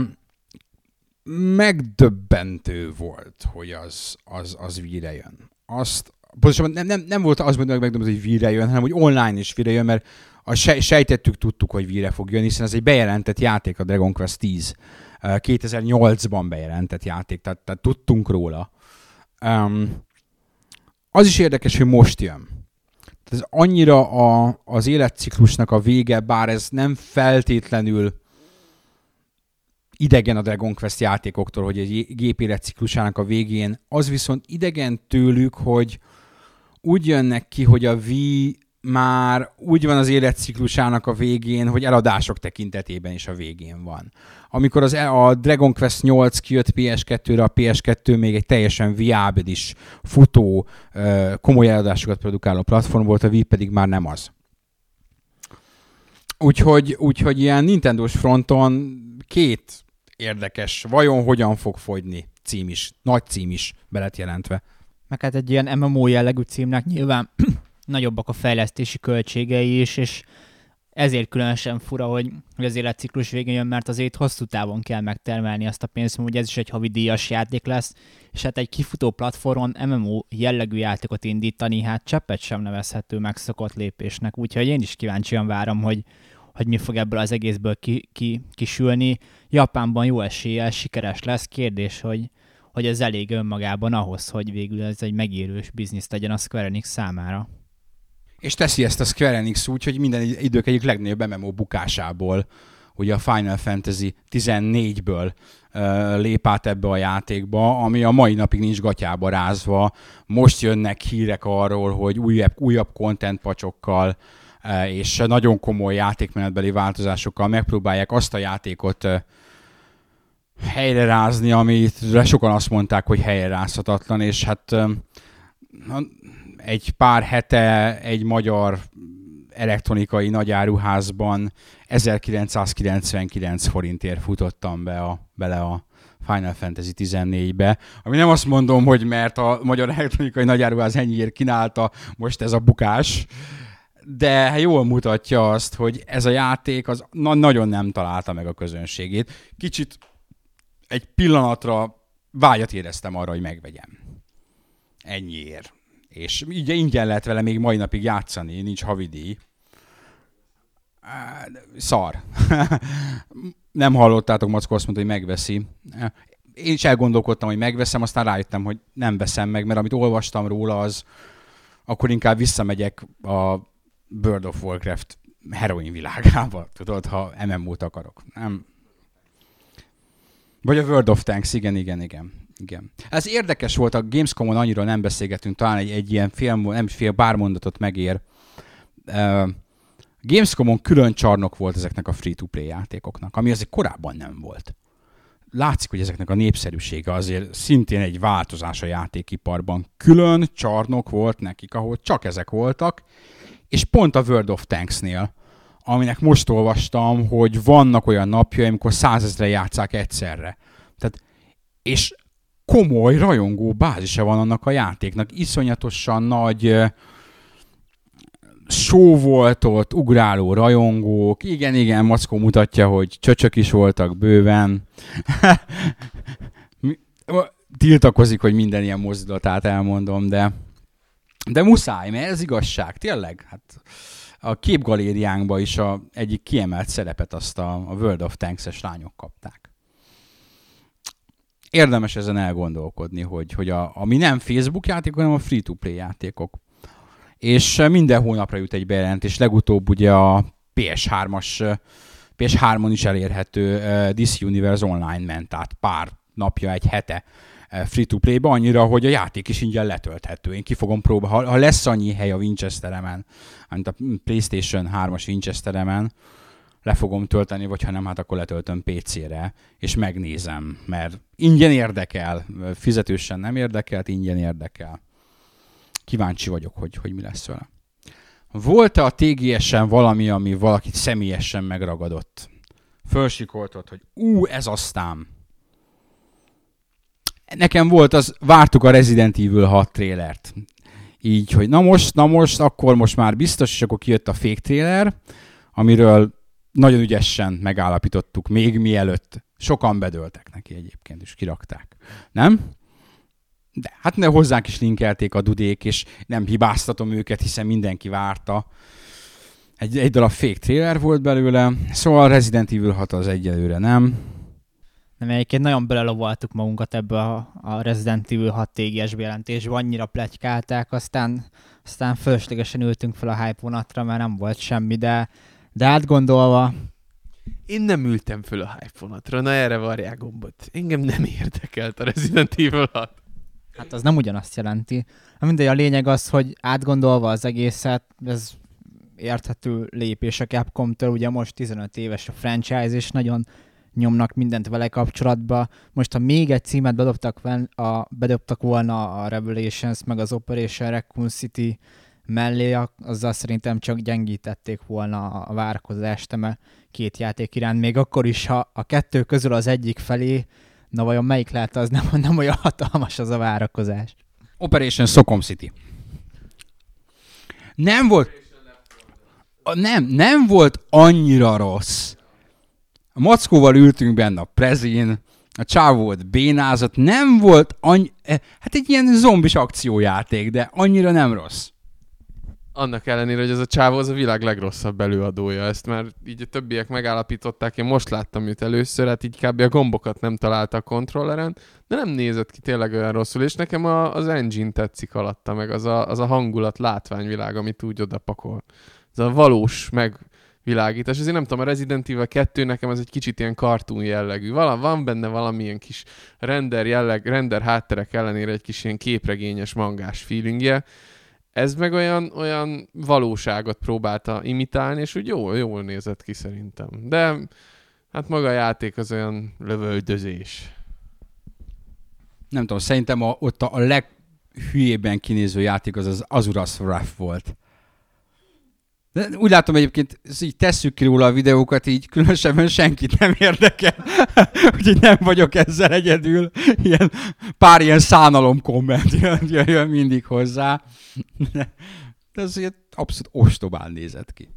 Speaker 1: megdöbbentő volt, hogy az, az, az víre jön. Azt, pontosabban nem, nem, nem volt az megdöbbentő, hogy víre jön, hanem hogy online is víre jön, mert a sejtettük, tudtuk, hogy víre fog jönni, hiszen ez egy bejelentett játék, a Dragon Quest 10. 2008-ban bejelentett játék, tehát, tehát tudtunk róla. Um, az is érdekes, hogy most jön. Tehát ez annyira a, az életciklusnak a vége, bár ez nem feltétlenül idegen a Dragon Quest játékoktól, hogy egy gép életciklusának a végén, az viszont idegen tőlük, hogy úgy jönnek ki, hogy a Wii már úgy van az életciklusának a végén, hogy eladások tekintetében is a végén van. Amikor az, e- a Dragon Quest 8 kijött PS2-re, a PS2 még egy teljesen viabilis, futó, komoly eladásokat produkáló platform volt, a Wii pedig már nem az. Úgyhogy, úgyhogy ilyen Nintendo-s fronton két érdekes, vajon hogyan fog fogyni cím is, nagy cím is belet jelentve.
Speaker 2: Meg hát egy ilyen MMO jellegű címnek nyilván nagyobbak a fejlesztési költségei is, és ezért különösen fura, hogy, hogy az életciklus végén jön, mert azért hosszú távon kell megtermelni azt a pénzt, hogy ez is egy havidíjas játék lesz, és hát egy kifutó platformon MMO jellegű játékot indítani, hát cseppet sem nevezhető megszokott lépésnek, úgyhogy én is kíváncsian várom, hogy, hogy mi fog ebből az egészből ki, ki, kisülni. Japánban jó eséllyel sikeres lesz, kérdés, hogy, hogy ez elég önmagában ahhoz, hogy végül ez egy megérős biznisz legyen a Square Enix számára.
Speaker 1: És teszi ezt a Square Enix úgy, hogy minden idők egyik legnagyobb MMO bukásából, ugye a Final Fantasy 14-ből uh, lép át ebbe a játékba, ami a mai napig nincs gatyába rázva. Most jönnek hírek arról, hogy újabb, újabb content pacsokkal és nagyon komoly játékmenetbeli változásokkal megpróbálják azt a játékot uh, helyre rázni, amit sokan azt mondták, hogy helyre rázhatatlan, és hát egy pár hete egy magyar elektronikai nagyáruházban 1999 forintért futottam be a, bele a Final Fantasy 14-be, ami nem azt mondom, hogy mert a magyar elektronikai nagyáruház ennyiért kínálta most ez a bukás, de jól mutatja azt, hogy ez a játék az na- nagyon nem találta meg a közönségét. Kicsit egy pillanatra vágyat éreztem arra, hogy megvegyem. Ennyiért és így ingyen lehet vele még mai napig játszani, nincs havidíj. Szar. nem hallottátok, Mackó azt mondta, hogy megveszi. Én is elgondolkodtam, hogy megveszem, aztán rájöttem, hogy nem veszem meg, mert amit olvastam róla, az akkor inkább visszamegyek a Bird of Warcraft heroin világába, tudod, ha MMO-t akarok. Nem. Vagy a World of Tanks, igen, igen, igen. Igen. Ez érdekes volt, a Gamescom-on annyira nem beszélgetünk, talán egy, egy ilyen fél, nem fél bár mondatot megér. Uh, Gamescom-on külön csarnok volt ezeknek a free-to-play játékoknak, ami azért korábban nem volt. Látszik, hogy ezeknek a népszerűsége azért szintén egy változás a játékiparban. Külön csarnok volt nekik, ahol csak ezek voltak, és pont a World of Tanks-nél, aminek most olvastam, hogy vannak olyan napjai, amikor százezre játszák egyszerre. Tehát, és komoly rajongó bázisa van annak a játéknak. Iszonyatosan nagy show volt ott, ugráló rajongók. Igen, igen, Mackó mutatja, hogy csöcsök is voltak bőven. Tiltakozik, hogy minden ilyen mozdulatát elmondom, de, de muszáj, mert ez igazság, tényleg. Hát a képgalériánkban is a egyik kiemelt szerepet azt a, a World of Tanks-es lányok kapták érdemes ezen elgondolkodni, hogy, hogy a, ami nem Facebook játék, hanem a free-to-play játékok. És minden hónapra jut egy bejelentés, legutóbb ugye a PS3-as, PS3-on is elérhető uh, DC Universe Online ment át pár napja, egy hete free-to-play-be, annyira, hogy a játék is ingyen letölthető. Én ki fogom próbálni, ha, ha lesz annyi hely a Winchesteremen, mint a PlayStation 3-as Winchesteremen, le fogom tölteni, vagy ha nem, hát akkor letöltöm PC-re, és megnézem, mert ingyen érdekel, fizetősen nem érdekelt, ingyen érdekel. Kíváncsi vagyok, hogy, hogy mi lesz vele. Volt-e a TGS-en valami, ami valakit személyesen megragadott? Fölsikoltott, hogy ú, ez aztán. nekem volt az, vártuk a Resident Evil 6 trélert. Így, hogy na most, na most, akkor most már biztos, és akkor kijött a fake trailer, amiről nagyon ügyesen megállapítottuk, még mielőtt sokan bedöltek neki egyébként, és kirakták. Nem? De hát ne hozzánk is linkelték a dudék, és nem hibáztatom őket, hiszen mindenki várta. Egy, egy darab fake trailer volt belőle, szóval Resident Evil 6 az egyelőre nem.
Speaker 2: Nem, egyébként nagyon belelovaltuk magunkat ebbe a, a Resident Evil 6 TGS bejelentésbe, annyira plegykálták, aztán, aztán fölöslegesen ültünk fel a hype vonatra, mert nem volt semmi, de, de átgondolva,
Speaker 3: Én nem ültem föl a hype vonatra, na erre varják gombot. Engem nem érdekelt a Resident Evil 6.
Speaker 2: hát az nem ugyanazt jelenti. Na Mindegy, a lényeg az, hogy átgondolva az egészet, ez érthető lépés a Capcom-től, ugye most 15 éves a franchise, és nagyon nyomnak mindent vele kapcsolatba. Most, ha még egy címet bedobtak, ven- a, bedobtak volna a Revelations, meg az Operation Raccoon City mellé, azzal szerintem csak gyengítették volna a várakozást eme két játék iránt, még akkor is, ha a kettő közül az egyik felé, na vajon melyik lehet az, nem, nem olyan hatalmas az a várakozás.
Speaker 1: Operation Socom City. Nem volt... Nem, nem volt annyira rossz. A mackóval ültünk benne a prezin, a csávó volt bénázott, nem volt annyi... eh, Hát egy ilyen zombis akciójáték, de annyira nem rossz.
Speaker 3: Annak ellenére, hogy ez a csávó az a világ legrosszabb előadója. Ezt már így a többiek megállapították, én most láttam őt először, hát így kb. a gombokat nem találta a kontrolleren, de nem nézett ki tényleg olyan rosszul, és nekem a, az engine tetszik alatta, meg az a, az a hangulat, látványvilág, amit úgy odapakol. Ez a valós megvilágítás. Ezért nem tudom, a Resident Evil 2 nekem ez egy kicsit ilyen cartoon jellegű. Val- van benne valamilyen kis render jelleg, render hátterek ellenére egy kis ilyen képregényes mangás feelingje. Ez meg olyan, olyan valóságot próbálta imitálni, és úgy jól, jól nézett ki szerintem. De hát maga a játék az olyan lövöldözés.
Speaker 1: Nem tudom, szerintem a, ott a, a leghülyében kinéző játék az az Azuras Wrath volt. De úgy látom egyébként, így tesszük ki róla a videókat, így különösebben senkit nem érdekel. Úgyhogy nem vagyok ezzel egyedül. Ilyen, pár ilyen szánalom komment jön, jön mindig hozzá. De ez ilyen abszolút ostobán nézett ki.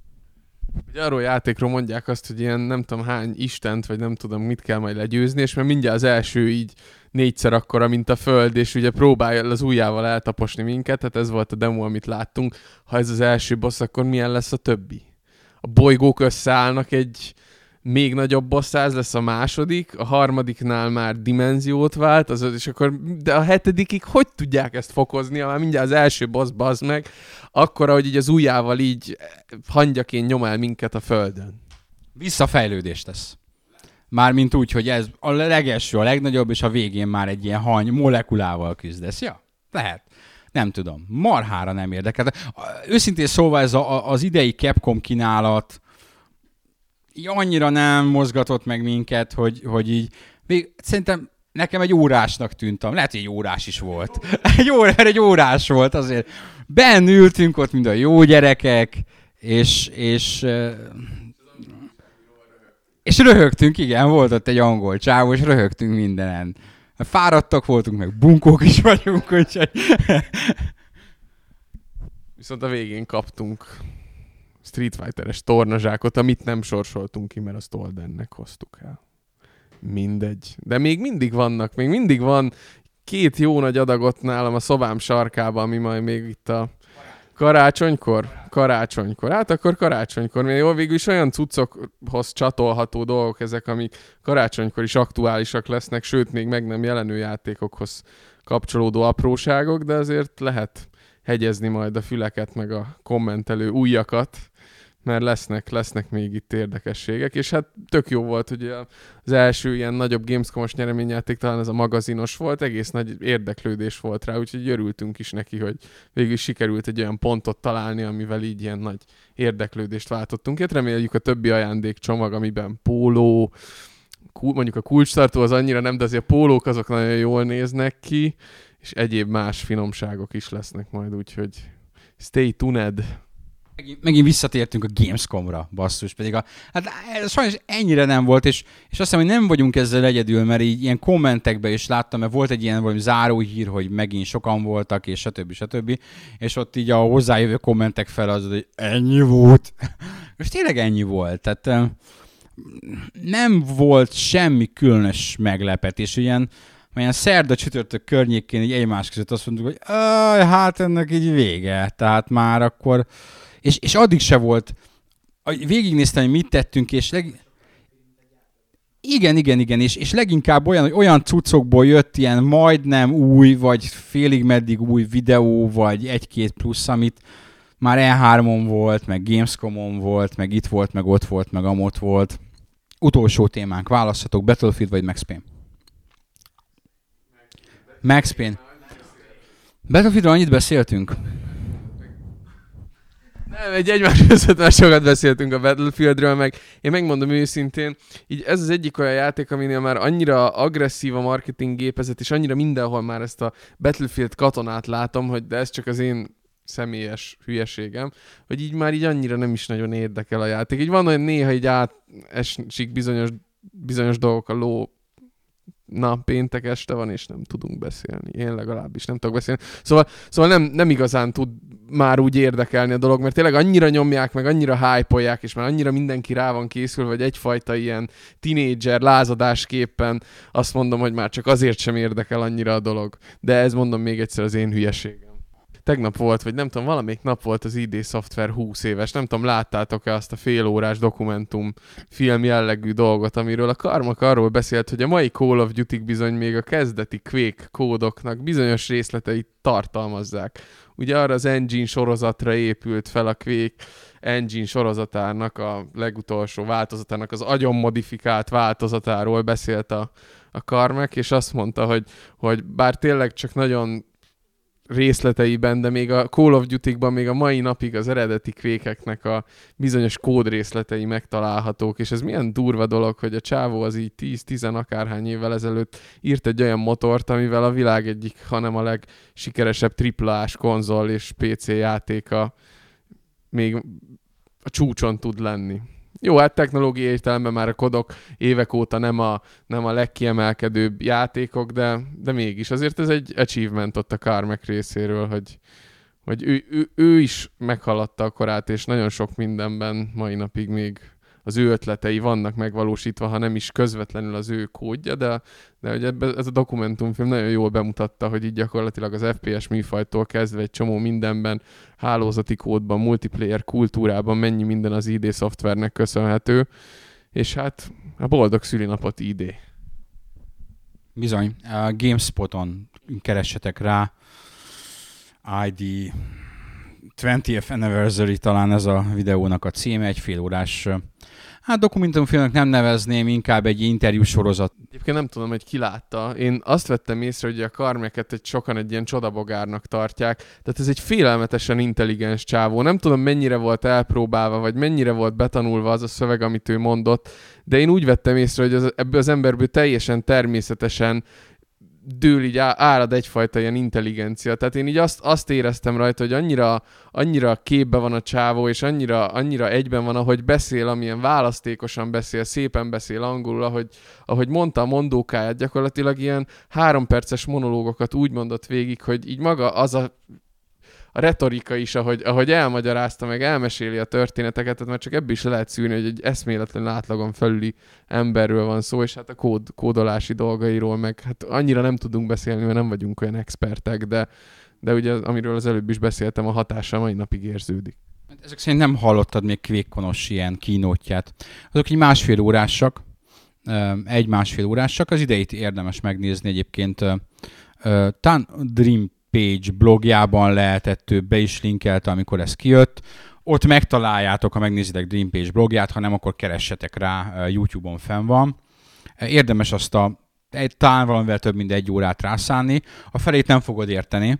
Speaker 3: Ugye arról játékról mondják azt, hogy ilyen nem tudom hány istent, vagy nem tudom mit kell majd legyőzni, és mert mindjárt az első így négyszer akkora, mint a föld, és ugye próbálja az ujjával eltaposni minket, tehát ez volt a demo, amit láttunk. Ha ez az első boss, akkor milyen lesz a többi? A bolygók összeállnak egy még nagyobb boss, ez lesz a második, a harmadiknál már dimenziót vált, az, és akkor, de a hetedikig hogy tudják ezt fokozni, ha már mindjárt az első boss bazd meg, akkor, ahogy így az ujjával így hangyaként nyom el minket a földön.
Speaker 1: Visszafejlődést tesz. Mármint úgy, hogy ez a legelső, a legnagyobb, és a végén már egy ilyen hany molekulával küzdesz. Ja, lehet. Nem tudom. Marhára nem érdekel. De, Őszintén szólva ez a- az idei Capcom kínálat így annyira nem mozgatott meg minket, hogy, hogy így még szerintem nekem egy órásnak tűntem. Lehet, hogy egy órás is volt. Egy, órá, egy órás volt azért. Ben ültünk ott, mind a jó gyerekek, és, és és röhögtünk, igen, volt ott egy angol csávó, és röhögtünk mindenen. Fáradtak voltunk, meg bunkók is vagyunk, úgyhogy...
Speaker 3: Viszont a végén kaptunk Street Fighter-es tornazsákot, amit nem sorsoltunk ki, mert azt Oldennek hoztuk el. Mindegy. De még mindig vannak, még mindig van két jó nagy adagot nálam a szobám sarkában, ami majd még itt a karácsonykor? Karácsonykor. Hát akkor karácsonykor. Még jó, végül is olyan cuccokhoz csatolható dolgok ezek, amik karácsonykor is aktuálisak lesznek, sőt, még meg nem jelenő játékokhoz kapcsolódó apróságok, de azért lehet hegyezni majd a füleket, meg a kommentelő újakat, mert lesznek, lesznek még itt érdekességek, és hát tök jó volt, hogy az első ilyen nagyobb Gamescom-os nyereményjáték talán ez a magazinos volt, egész nagy érdeklődés volt rá, úgyhogy örültünk is neki, hogy végül sikerült egy olyan pontot találni, amivel így ilyen nagy érdeklődést váltottunk. Hát reméljük a többi ajándékcsomag, amiben póló, mondjuk a kulcstartó az annyira nem, de azért a pólók azok nagyon jól néznek ki, és egyéb más finomságok is lesznek majd, úgyhogy stay tuned.
Speaker 1: Megint, megint visszatértünk a Gamescom-ra, basszus, pedig a, hát sajnos ennyire nem volt, és, és azt hiszem, hogy nem vagyunk ezzel egyedül, mert így ilyen kommentekben is láttam, mert volt egy ilyen valami záróhír, hogy megint sokan voltak, és stb. stb. És ott így a hozzájövő kommentek fel az, hogy ennyi volt. és tényleg ennyi volt. Tehát nem volt semmi különös meglepetés. Ilyen, olyan szerda csütörtök környékén így egymás között azt mondtuk, hogy hát ennek így vége. Tehát már akkor és, és addig se volt, végignéztem, hogy mit tettünk, és leg... Igen, igen, igen, és, és leginkább olyan, hogy olyan cuccokból jött ilyen majdnem új, vagy félig meddig új videó, vagy egy-két plusz, amit már E3-on volt, meg Gamescom-on volt, meg itt volt, meg ott volt, meg amott volt. Utolsó témánk, választhatok Battlefield vagy Max Payne. Max Payne. Battlefieldről annyit beszéltünk?
Speaker 3: Egy egymás között már sokat beszéltünk a Battlefieldről, meg én megmondom őszintén, így ez az egyik olyan játék, aminél már annyira agresszív a marketing gépezet, és annyira mindenhol már ezt a Battlefield katonát látom, hogy de ez csak az én személyes hülyeségem, hogy így már így annyira nem is nagyon érdekel a játék. Így van, hogy néha így átesik bizonyos, bizonyos dolgok a ló na, péntek este van, és nem tudunk beszélni. Én legalábbis nem tudok beszélni. Szóval, szóval nem, nem igazán tud már úgy érdekelni a dolog, mert tényleg annyira nyomják, meg annyira hype és már annyira mindenki rá van készül, vagy egyfajta ilyen tinédzser lázadásképpen azt mondom, hogy már csak azért sem érdekel annyira a dolog. De ez mondom még egyszer az én hülyeségem tegnap volt, vagy nem tudom, valamelyik nap volt az ID Software 20 éves, nem tudom, láttátok-e azt a fél órás dokumentum film jellegű dolgot, amiről a Karmak arról beszélt, hogy a mai Call of duty bizony még a kezdeti Quake kódoknak bizonyos részleteit tartalmazzák. Ugye arra az engine sorozatra épült fel a Quake engine sorozatának, a legutolsó változatának, az agyon modifikált változatáról beszélt a, a Karmek, és azt mondta, hogy, hogy bár tényleg csak nagyon részleteiben, de még a Call of Duty-ban még a mai napig az eredeti kvékeknek a bizonyos kódrészletei megtalálhatók, és ez milyen durva dolog, hogy a csávó az így 10-10 akárhány évvel ezelőtt írt egy olyan motort, amivel a világ egyik, hanem a legsikeresebb triplás konzol és PC játéka még a csúcson tud lenni. Jó, hát technológiai értelemben már a kodok évek óta nem a, nem a legkiemelkedőbb játékok, de, de mégis. Azért ez egy achievement ott a Carmack részéről, hogy, hogy ő, ő, ő is meghaladta a korát, és nagyon sok mindenben mai napig még az ő ötletei vannak megvalósítva, ha nem is közvetlenül az ő kódja, de, de ebbe, ez a dokumentumfilm nagyon jól bemutatta, hogy így gyakorlatilag az FPS műfajtól kezdve egy csomó mindenben, hálózati kódban, multiplayer kultúrában mennyi minden az ID szoftvernek köszönhető, és hát a boldog szülinapot ID.
Speaker 1: Bizony, a GameSpoton keressetek rá, ID 20th Anniversary talán ez a videónak a címe, egy fél órás Hát dokumentumfilmnek nem nevezném, inkább egy interjú sorozat.
Speaker 3: Egyébként nem tudom, hogy ki látta. Én azt vettem észre, hogy a karmeket egy sokan egy ilyen csodabogárnak tartják. Tehát ez egy félelmetesen intelligens csávó. Nem tudom, mennyire volt elpróbálva, vagy mennyire volt betanulva az a szöveg, amit ő mondott, de én úgy vettem észre, hogy az, ebből az emberből teljesen természetesen dől így árad egyfajta ilyen intelligencia. Tehát én így azt, azt éreztem rajta, hogy annyira, annyira képbe van a csávó, és annyira, annyira egyben van, ahogy beszél, amilyen választékosan beszél, szépen beszél angolul, ahogy, ahogy mondta a mondókáját, gyakorlatilag ilyen három perces monológokat úgy mondott végig, hogy így maga az a a retorika is, ahogy, ahogy elmagyarázta, meg elmeséli a történeteket, tehát már csak ebből is lehet szűrni, hogy egy eszméletlen átlagon felüli emberről van szó, és hát a kód, kódolási dolgairól, meg hát annyira nem tudunk beszélni, mert nem vagyunk olyan expertek, de, de ugye amiről az előbb is beszéltem, a hatása mai napig érződik.
Speaker 1: Ezek szerint nem hallottad még kvékkonos ilyen kínótját. Azok így másfél órásak, egy-másfél órásak, az ideit érdemes megnézni egyébként. Tan Dream page blogjában lehetett, több be is linkelte, amikor ez kijött. Ott megtaláljátok, ha megnézitek Dream Page blogját, ha nem, akkor keressetek rá, YouTube-on fenn van. Érdemes azt a talán valamivel több mint egy órát rászánni. A felét nem fogod érteni,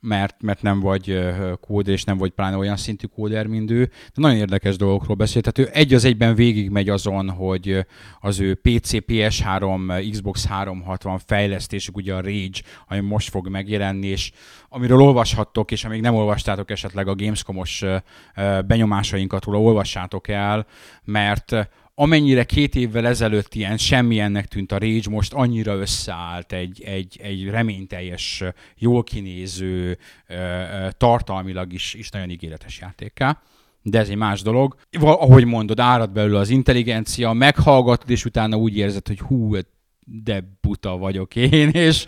Speaker 1: mert, mert nem vagy kóder, és nem vagy pláne olyan szintű kóder, mint ő. De nagyon érdekes dolgokról beszélt. Tehát ő egy az egyben végigmegy azon, hogy az ő PC, PS3, Xbox 360 fejlesztésük, ugye a Rage, ami most fog megjelenni, és amiről olvashattok, és amíg nem olvastátok esetleg a Gamescom-os benyomásainkat róla, olvassátok el, mert amennyire két évvel ezelőtt ilyen semmilyennek tűnt a Rage, most annyira összeállt egy, egy, egy reményteljes, jól kinéző, tartalmilag is, is nagyon ígéretes játékká. De ez egy más dolog. Ahogy mondod, árad belőle az intelligencia, meghallgatod, és utána úgy érzed, hogy hú, de buta vagyok én, és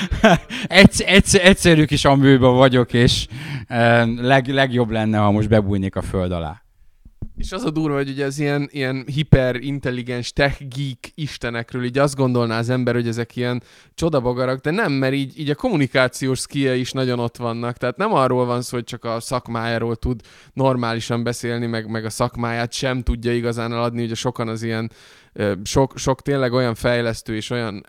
Speaker 1: egyszer, egyszer, egyszerű kis amőben vagyok, és leg, legjobb lenne, ha most bebújnék a föld alá.
Speaker 3: És az a durva, hogy ugye az ilyen, ilyen hiperintelligens tech geek istenekről így azt gondolná az ember, hogy ezek ilyen csodabagarak, de nem, mert így, így a kommunikációs szkia is nagyon ott vannak. Tehát nem arról van szó, hogy csak a szakmájáról tud normálisan beszélni, meg, meg a szakmáját sem tudja igazán eladni. Ugye sokan az ilyen, sok, sok tényleg olyan fejlesztő és olyan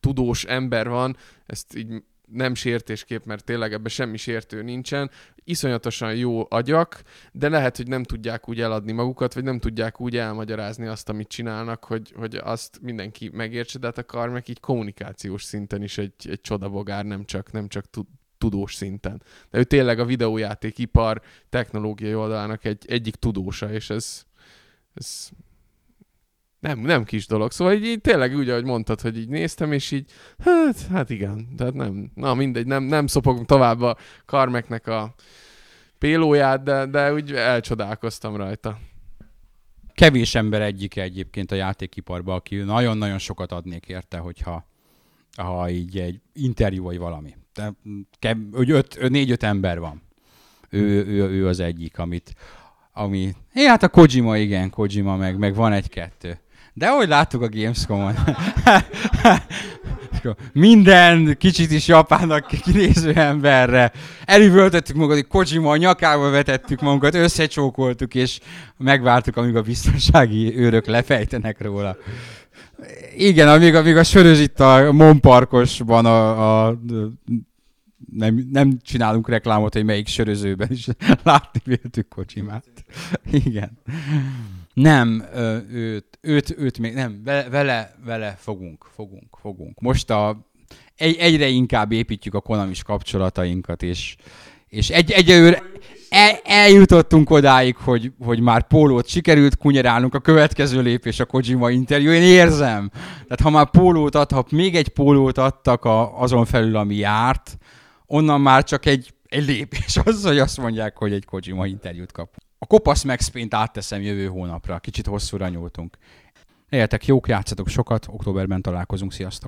Speaker 3: tudós ember van, ezt így nem sértéskép, mert tényleg ebben semmi sértő nincsen, iszonyatosan jó agyak, de lehet, hogy nem tudják úgy eladni magukat, vagy nem tudják úgy elmagyarázni azt, amit csinálnak, hogy, hogy azt mindenki megértse, de hát a Karmek így kommunikációs szinten is egy, egy csodabogár, nem csak, nem csak tud, tudós szinten. De ő tényleg a videójátékipar technológiai oldalának egy, egyik tudósa, és ez, ez nem, nem kis dolog. Szóval így, így tényleg úgy, ahogy mondtad, hogy így néztem, és így, hát, hát igen, tehát nem, na mindegy, nem, nem szopogom tovább a Karmeknek a pélóját, de, de úgy elcsodálkoztam rajta.
Speaker 1: Kevés ember egyike egyébként a játékiparban, aki nagyon-nagyon sokat adnék érte, hogyha ha így egy interjú vagy valami. De, kev, hogy öt, négy-öt ember van. Ő, ő, ő, az egyik, amit, ami... Hát a Kojima, igen, Kojima, meg, meg van egy-kettő. De ahogy láttuk a Gamescom-on, minden kicsit is japánnak kinéző emberre elüvöltöttük magunkat, hogy Kojima a nyakába vetettük magunkat, összecsókoltuk, és megvártuk, amíg a biztonsági őrök lefejtenek róla. Igen, amíg, amíg a sörös itt a Monparkosban a, a nem, nem csinálunk reklámot, hogy melyik sörözőben is látni véltük Kojimát. Igen. Nem, őt, őt, őt még nem, vele, vele fogunk, fogunk, fogunk. Most a, egy, egyre inkább építjük a Konamis kapcsolatainkat, és, és egy, egyelőre el, eljutottunk odáig, hogy, hogy már pólót sikerült kunyerálnunk, a következő lépés a Kojima interjú, én érzem. Tehát ha már pólót adhat, még egy pólót adtak a, azon felül, ami járt, onnan már csak egy, egy lépés az, hogy azt mondják, hogy egy Kojima interjút kap. A kopasz Max átteszem jövő hónapra, kicsit hosszúra nyúltunk. Legyetek jók, játszatok sokat, októberben találkozunk, sziasztok!